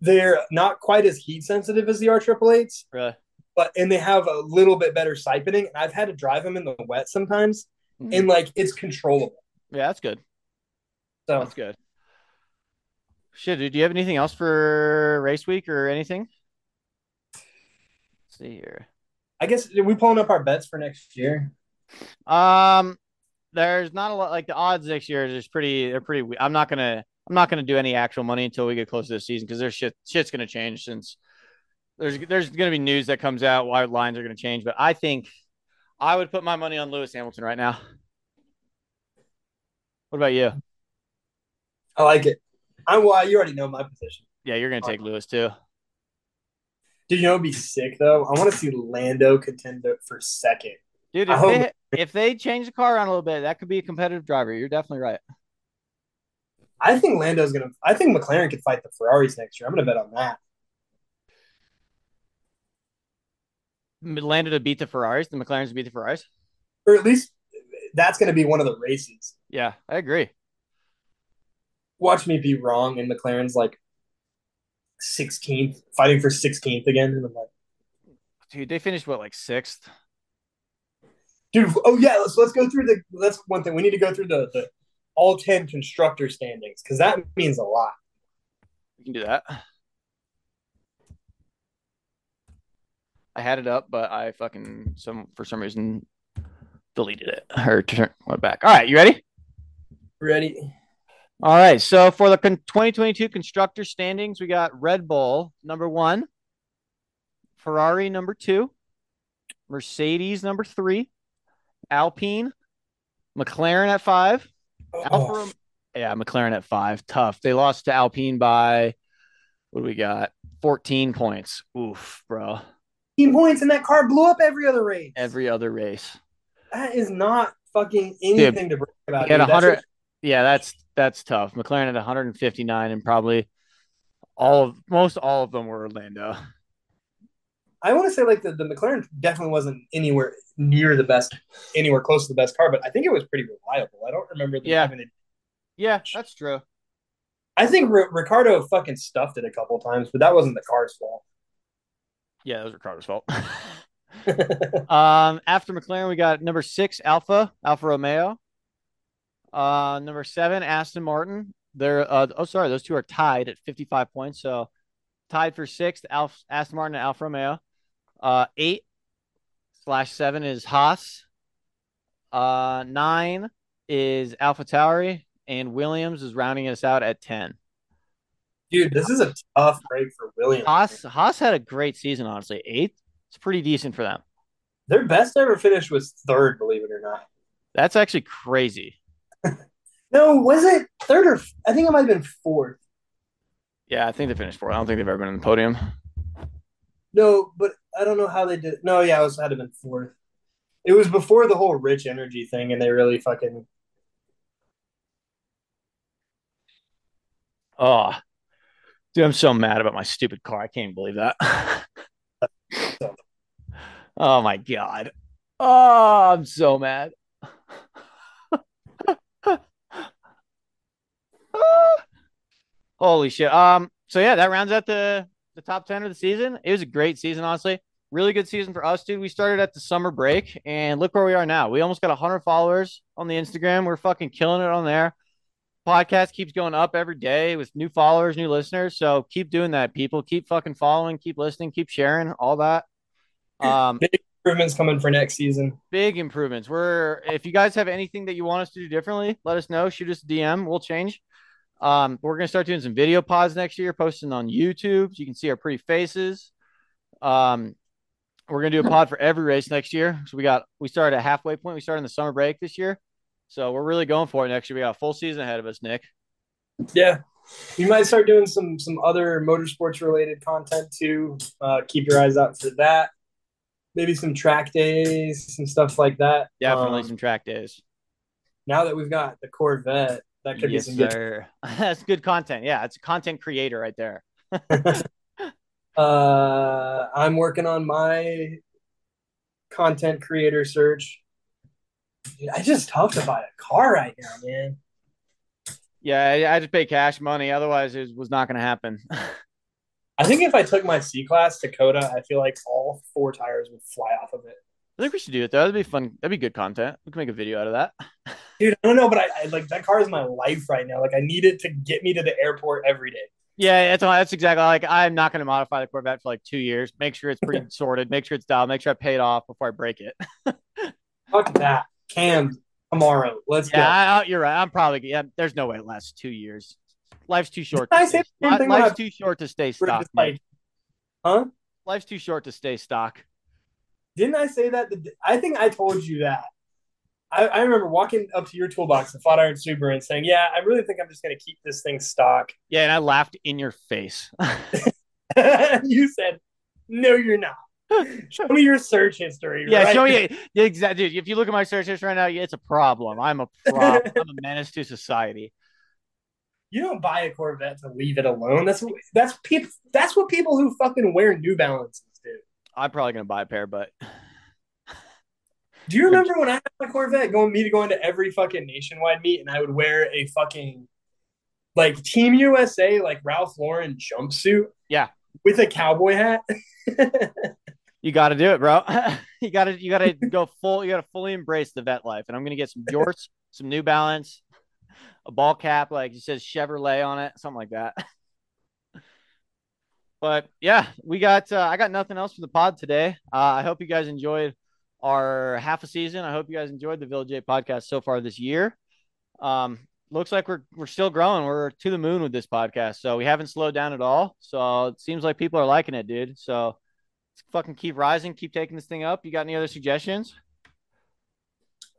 they're not quite as heat sensitive as the R triple eights, really. but and they have a little bit better siphoning. And I've had to drive them in the wet sometimes, Mhm. and like it's controllable. Yeah, that's good. So That's good. Shit, dude, do you have anything else for race week or anything? Let's see here. I guess are we pulling up our bets for next year? Um, there's not a lot like the odds next year is pretty. They're pretty. I'm not gonna. I'm not gonna do any actual money until we get close to the season because there's shit. Shit's gonna change since there's there's gonna be news that comes out why lines are gonna change. But I think I would put my money on Lewis Hamilton right now. What about you? I like it. I'm well, you already know my position. Yeah, you're gonna take Lewis too. Did you know it'd be sick though? I want to see Lando contend for second. Dude, if they if they change the car around a little bit, that could be a competitive driver. You're definitely right. I think Lando's gonna. I think McLaren could fight the Ferraris next year. I'm gonna bet on that. Lando to beat the Ferraris, the McLarens to beat the Ferraris. Or at least that's gonna be one of the races. Yeah, I agree. Watch me be wrong, and McLaren's like 16th, fighting for 16th again, and I'm like, Dude, they finished what like sixth. Dude. Oh yeah, let's let's go through the. That's one thing we need to go through the the all 10 constructor standings because that means a lot. We can do that. I had it up, but I fucking some for some reason deleted it or turn went back. All right, you ready? Ready? All right. So for the con- 2022 constructor standings, we got Red Bull number one, Ferrari number two, Mercedes number three, Alpine, McLaren at five, Oh, Rom- yeah, McLaren at five. Tough. They lost to Alpine by what do we got? 14 points. Oof, bro. 15 points, and that car blew up every other race. Every other race. That is not fucking anything to brag about. He had dude. That's 100. Yeah, that's that's tough. McLaren at 159, and probably all of most all of them were Orlando. I want to say like the, the McLaren definitely wasn't anywhere near the best, anywhere close to the best car, but I think it was pretty reliable. I don't remember them Yeah. it. Yeah, that's true. I think R- Ricciardo fucking stuffed it a couple times, but that wasn't the car's fault. Yeah, that was Ricciardo's fault. um, after McLaren, we got number six, Alpha, Alfa Romeo. Uh, number seven, Aston Martin. They're uh, oh sorry, those two are tied at 55 points. So tied for sixth, Alf, Aston Martin and Alfa Romeo. Uh, eight slash seven is Haas. Uh, nine is Alpha Tauri, and Williams is rounding us out at 10. Dude, this is a tough break for Williams. Haas Haas had a great season, honestly. Eighth, it's pretty decent for them. Their best ever finish was third, believe it or not. That's actually crazy. No, was it third or I think it might have been fourth. Yeah, I think they finished fourth. I don't think they've ever been on the podium. No, but I don't know how they did. No, yeah, it was had to been fourth. It was before the whole rich energy thing, and they really fucking Oh, dude, I'm so mad about my stupid car. I can't believe that. oh my god. Oh, I'm so mad. Holy shit. Um, so yeah, that rounds out the the top 10 of the season. It was a great season, honestly. Really good season for us, dude. We started at the summer break and look where we are now. We almost got 100 followers on the Instagram. We're fucking killing it on there. Podcast keeps going up every day with new followers, new listeners. So keep doing that, people. Keep fucking following, keep listening, keep sharing, all that. Um, big improvements coming for next season. big improvements. We're if you guys have anything that you want us to do differently, let us know. Shoot us a DM. We'll change. Um, we're gonna start doing some video pods next year, posting on YouTube. So you can see our pretty faces. Um, we're gonna do a pod for every race next year. So we got we started at halfway point. We started in the summer break this year. So we're really going for it next year. We got a full season ahead of us, Nick. Yeah, you might start doing some some other motorsports related content too. Uh, keep your eyes out for that. Maybe some track days, some stuff like that. Definitely Um, some track days. now that we've got the Corvette, that could Yes, be some good. sir. That's good content. Yeah, it's a content creator right there. Uh, I'm working on my content creator search. Dude, I just tough to buy a car right now, man. Yeah, I, to pay cash money. Otherwise, it was not going to happen. I think if I took my C class Dakota, I feel like all four tires would fly off of it. I think we should do it though. That'd be fun. That'd be good content. We can make a video out of that. Dude, I don't know, but I, I like that car is my life right now. Like I need it to get me to the airport every day. Yeah, that's that's exactly like I'm not going to modify the Corvette for like two years. Make sure it's pretty sorted. Make sure it's dialed. Make sure I paid off before I break it. Fuck that. Cam tomorrow. Let's yeah, go. I, you're right. I'm probably yeah. There's no way it lasts two years. Life's too short. I say stay, the same thing when life's too short to stay stock. like, huh? Life's too short to stay stock. Didn't I say that? The, I think I told you that. I, I remember walking up to your toolbox, the Flat Iron Subaru, and saying, "Yeah, I really think I'm just going to keep this thing stock." Yeah, and I laughed in your face. you said, "No, you're not." Show me your search history. yeah, right? show me yeah, exactly. Dude, if you look at my search history right now, it's a problem. I'm a problem. I'm a menace to society. You don't buy a Corvette to leave it alone. That's that's people. That's what people who fucking wear New Balances do. I'm probably gonna buy a pair, but Do you remember when I had my Corvette going me to going to every fucking nationwide meet and I would wear a fucking like Team USA like Ralph Lauren jumpsuit? Yeah. With a cowboy hat. you got to do it, bro. you got to you got to go full. You got to fully embrace the vet life. And I'm gonna get some jorts, some New Balance, a ball cap, like it says Chevrolet on it, something like that. But yeah, we got. Uh, I got nothing else for the pod today. Uh, I hope you guys enjoyed our half a season. I hope you guys enjoyed the Village J podcast so far this year. Um, looks like we're we're still growing. We're to the moon with this podcast, so we haven't slowed down at all. So it seems like people are liking it, dude. So let's fucking keep rising, keep taking this thing up. You got any other suggestions?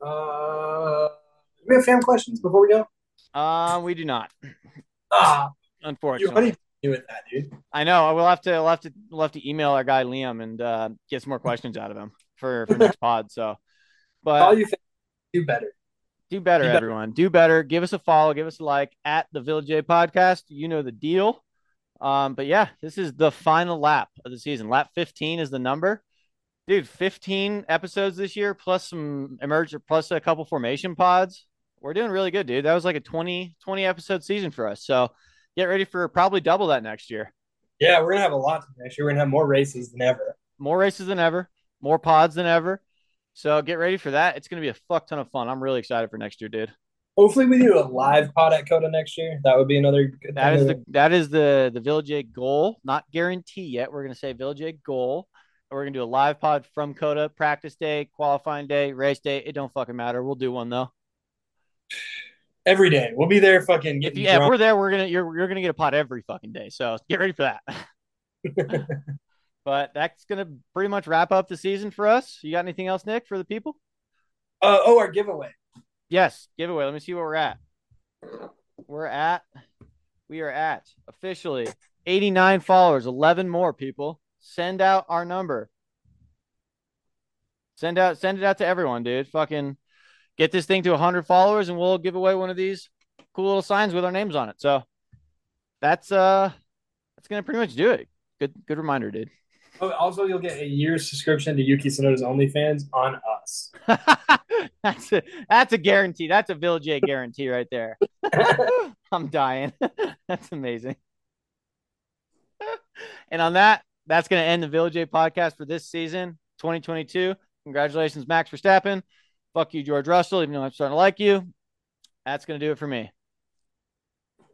Uh, do we have fan questions before we go? Um, we do not, Ah, unfortunately. Me with that, dude. I know. We'll have to we'll have to we'll have to email our guy Liam and uh, get some more questions out of him for for next pod. So, but All you think, do better. Do better, Do better. everyone. Do better. Give us a follow. Give us a like at the Village J podcast. You know the deal. Um, but yeah, this is the final lap of the season. Lap 15 is the number. Dude, 15 episodes this year, plus some emerge plus a couple formation pods. We're doing really good, dude. That was like a 20, 20 episode season for us. So get ready for probably double that next year. Yeah, we're gonna have a lot next year. We're gonna have more races than ever. More races than ever, more pods than ever. So get ready for that. It's gonna be a fuck ton of fun. I'm really excited for next year, dude. Hopefully, we do a live pod at COTA next year. That would be another good. That is the that is the the Village J goal. Not guarantee yet. We're gonna say Village J goal. We're gonna do a live pod from COTA, practice day, qualifying day, race day. It don't fucking matter. We'll do one though. Every day. We'll be there, fucking If you, yeah, if we're there, we're gonna you're you're gonna get a pot every fucking day. So get ready for that. but that's gonna pretty much wrap up the season for us. You got anything else, Nick, for the people? Uh, oh, our giveaway. Yes, giveaway. Let me see where we're at. We're at, we are at officially 89 followers, 11 more people. Send out our number. Send out, send it out to everyone, dude. Fucking get this thing to 100 followers, and we'll give away one of these cool little signs with our names on it. So that's uh, that's gonna pretty much do it. Good, good reminder, dude. Oh, also, you'll get a year's subscription to Yuki Tsunoda's OnlyFans on us. that's a that's a guarantee. That's a Village A guarantee right there. I'm dying. That's amazing. and on that, that's going to end the Village A podcast for this season, 2022. Congratulations, Max Verstappen. Fuck you, George Russell, even though I'm starting to like you. That's going to do it for me.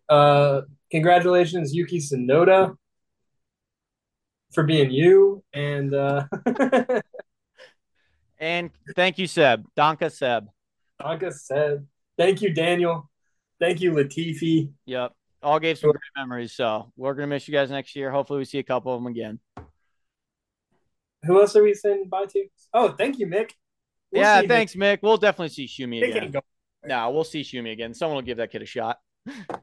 Uh, congratulations, Yuki Tsunoda, for being you. And uh, And thank you, Seb. Danke Seb. Anka said, "Thank you, Daniel. Thank you, Latifi. Yep. All gave some great memories. So we're going to miss you guys next year. Hopefully, we see a couple of them again. Who else are we saying bye to? Oh, thank you, Mick. We'll yeah, thanks, Mick. We'll definitely see Schumi Mick. Again. No, we'll see Schumi again. Someone will give that kid a shot. All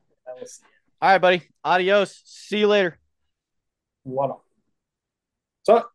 right, buddy. Adios. See you later. What? So.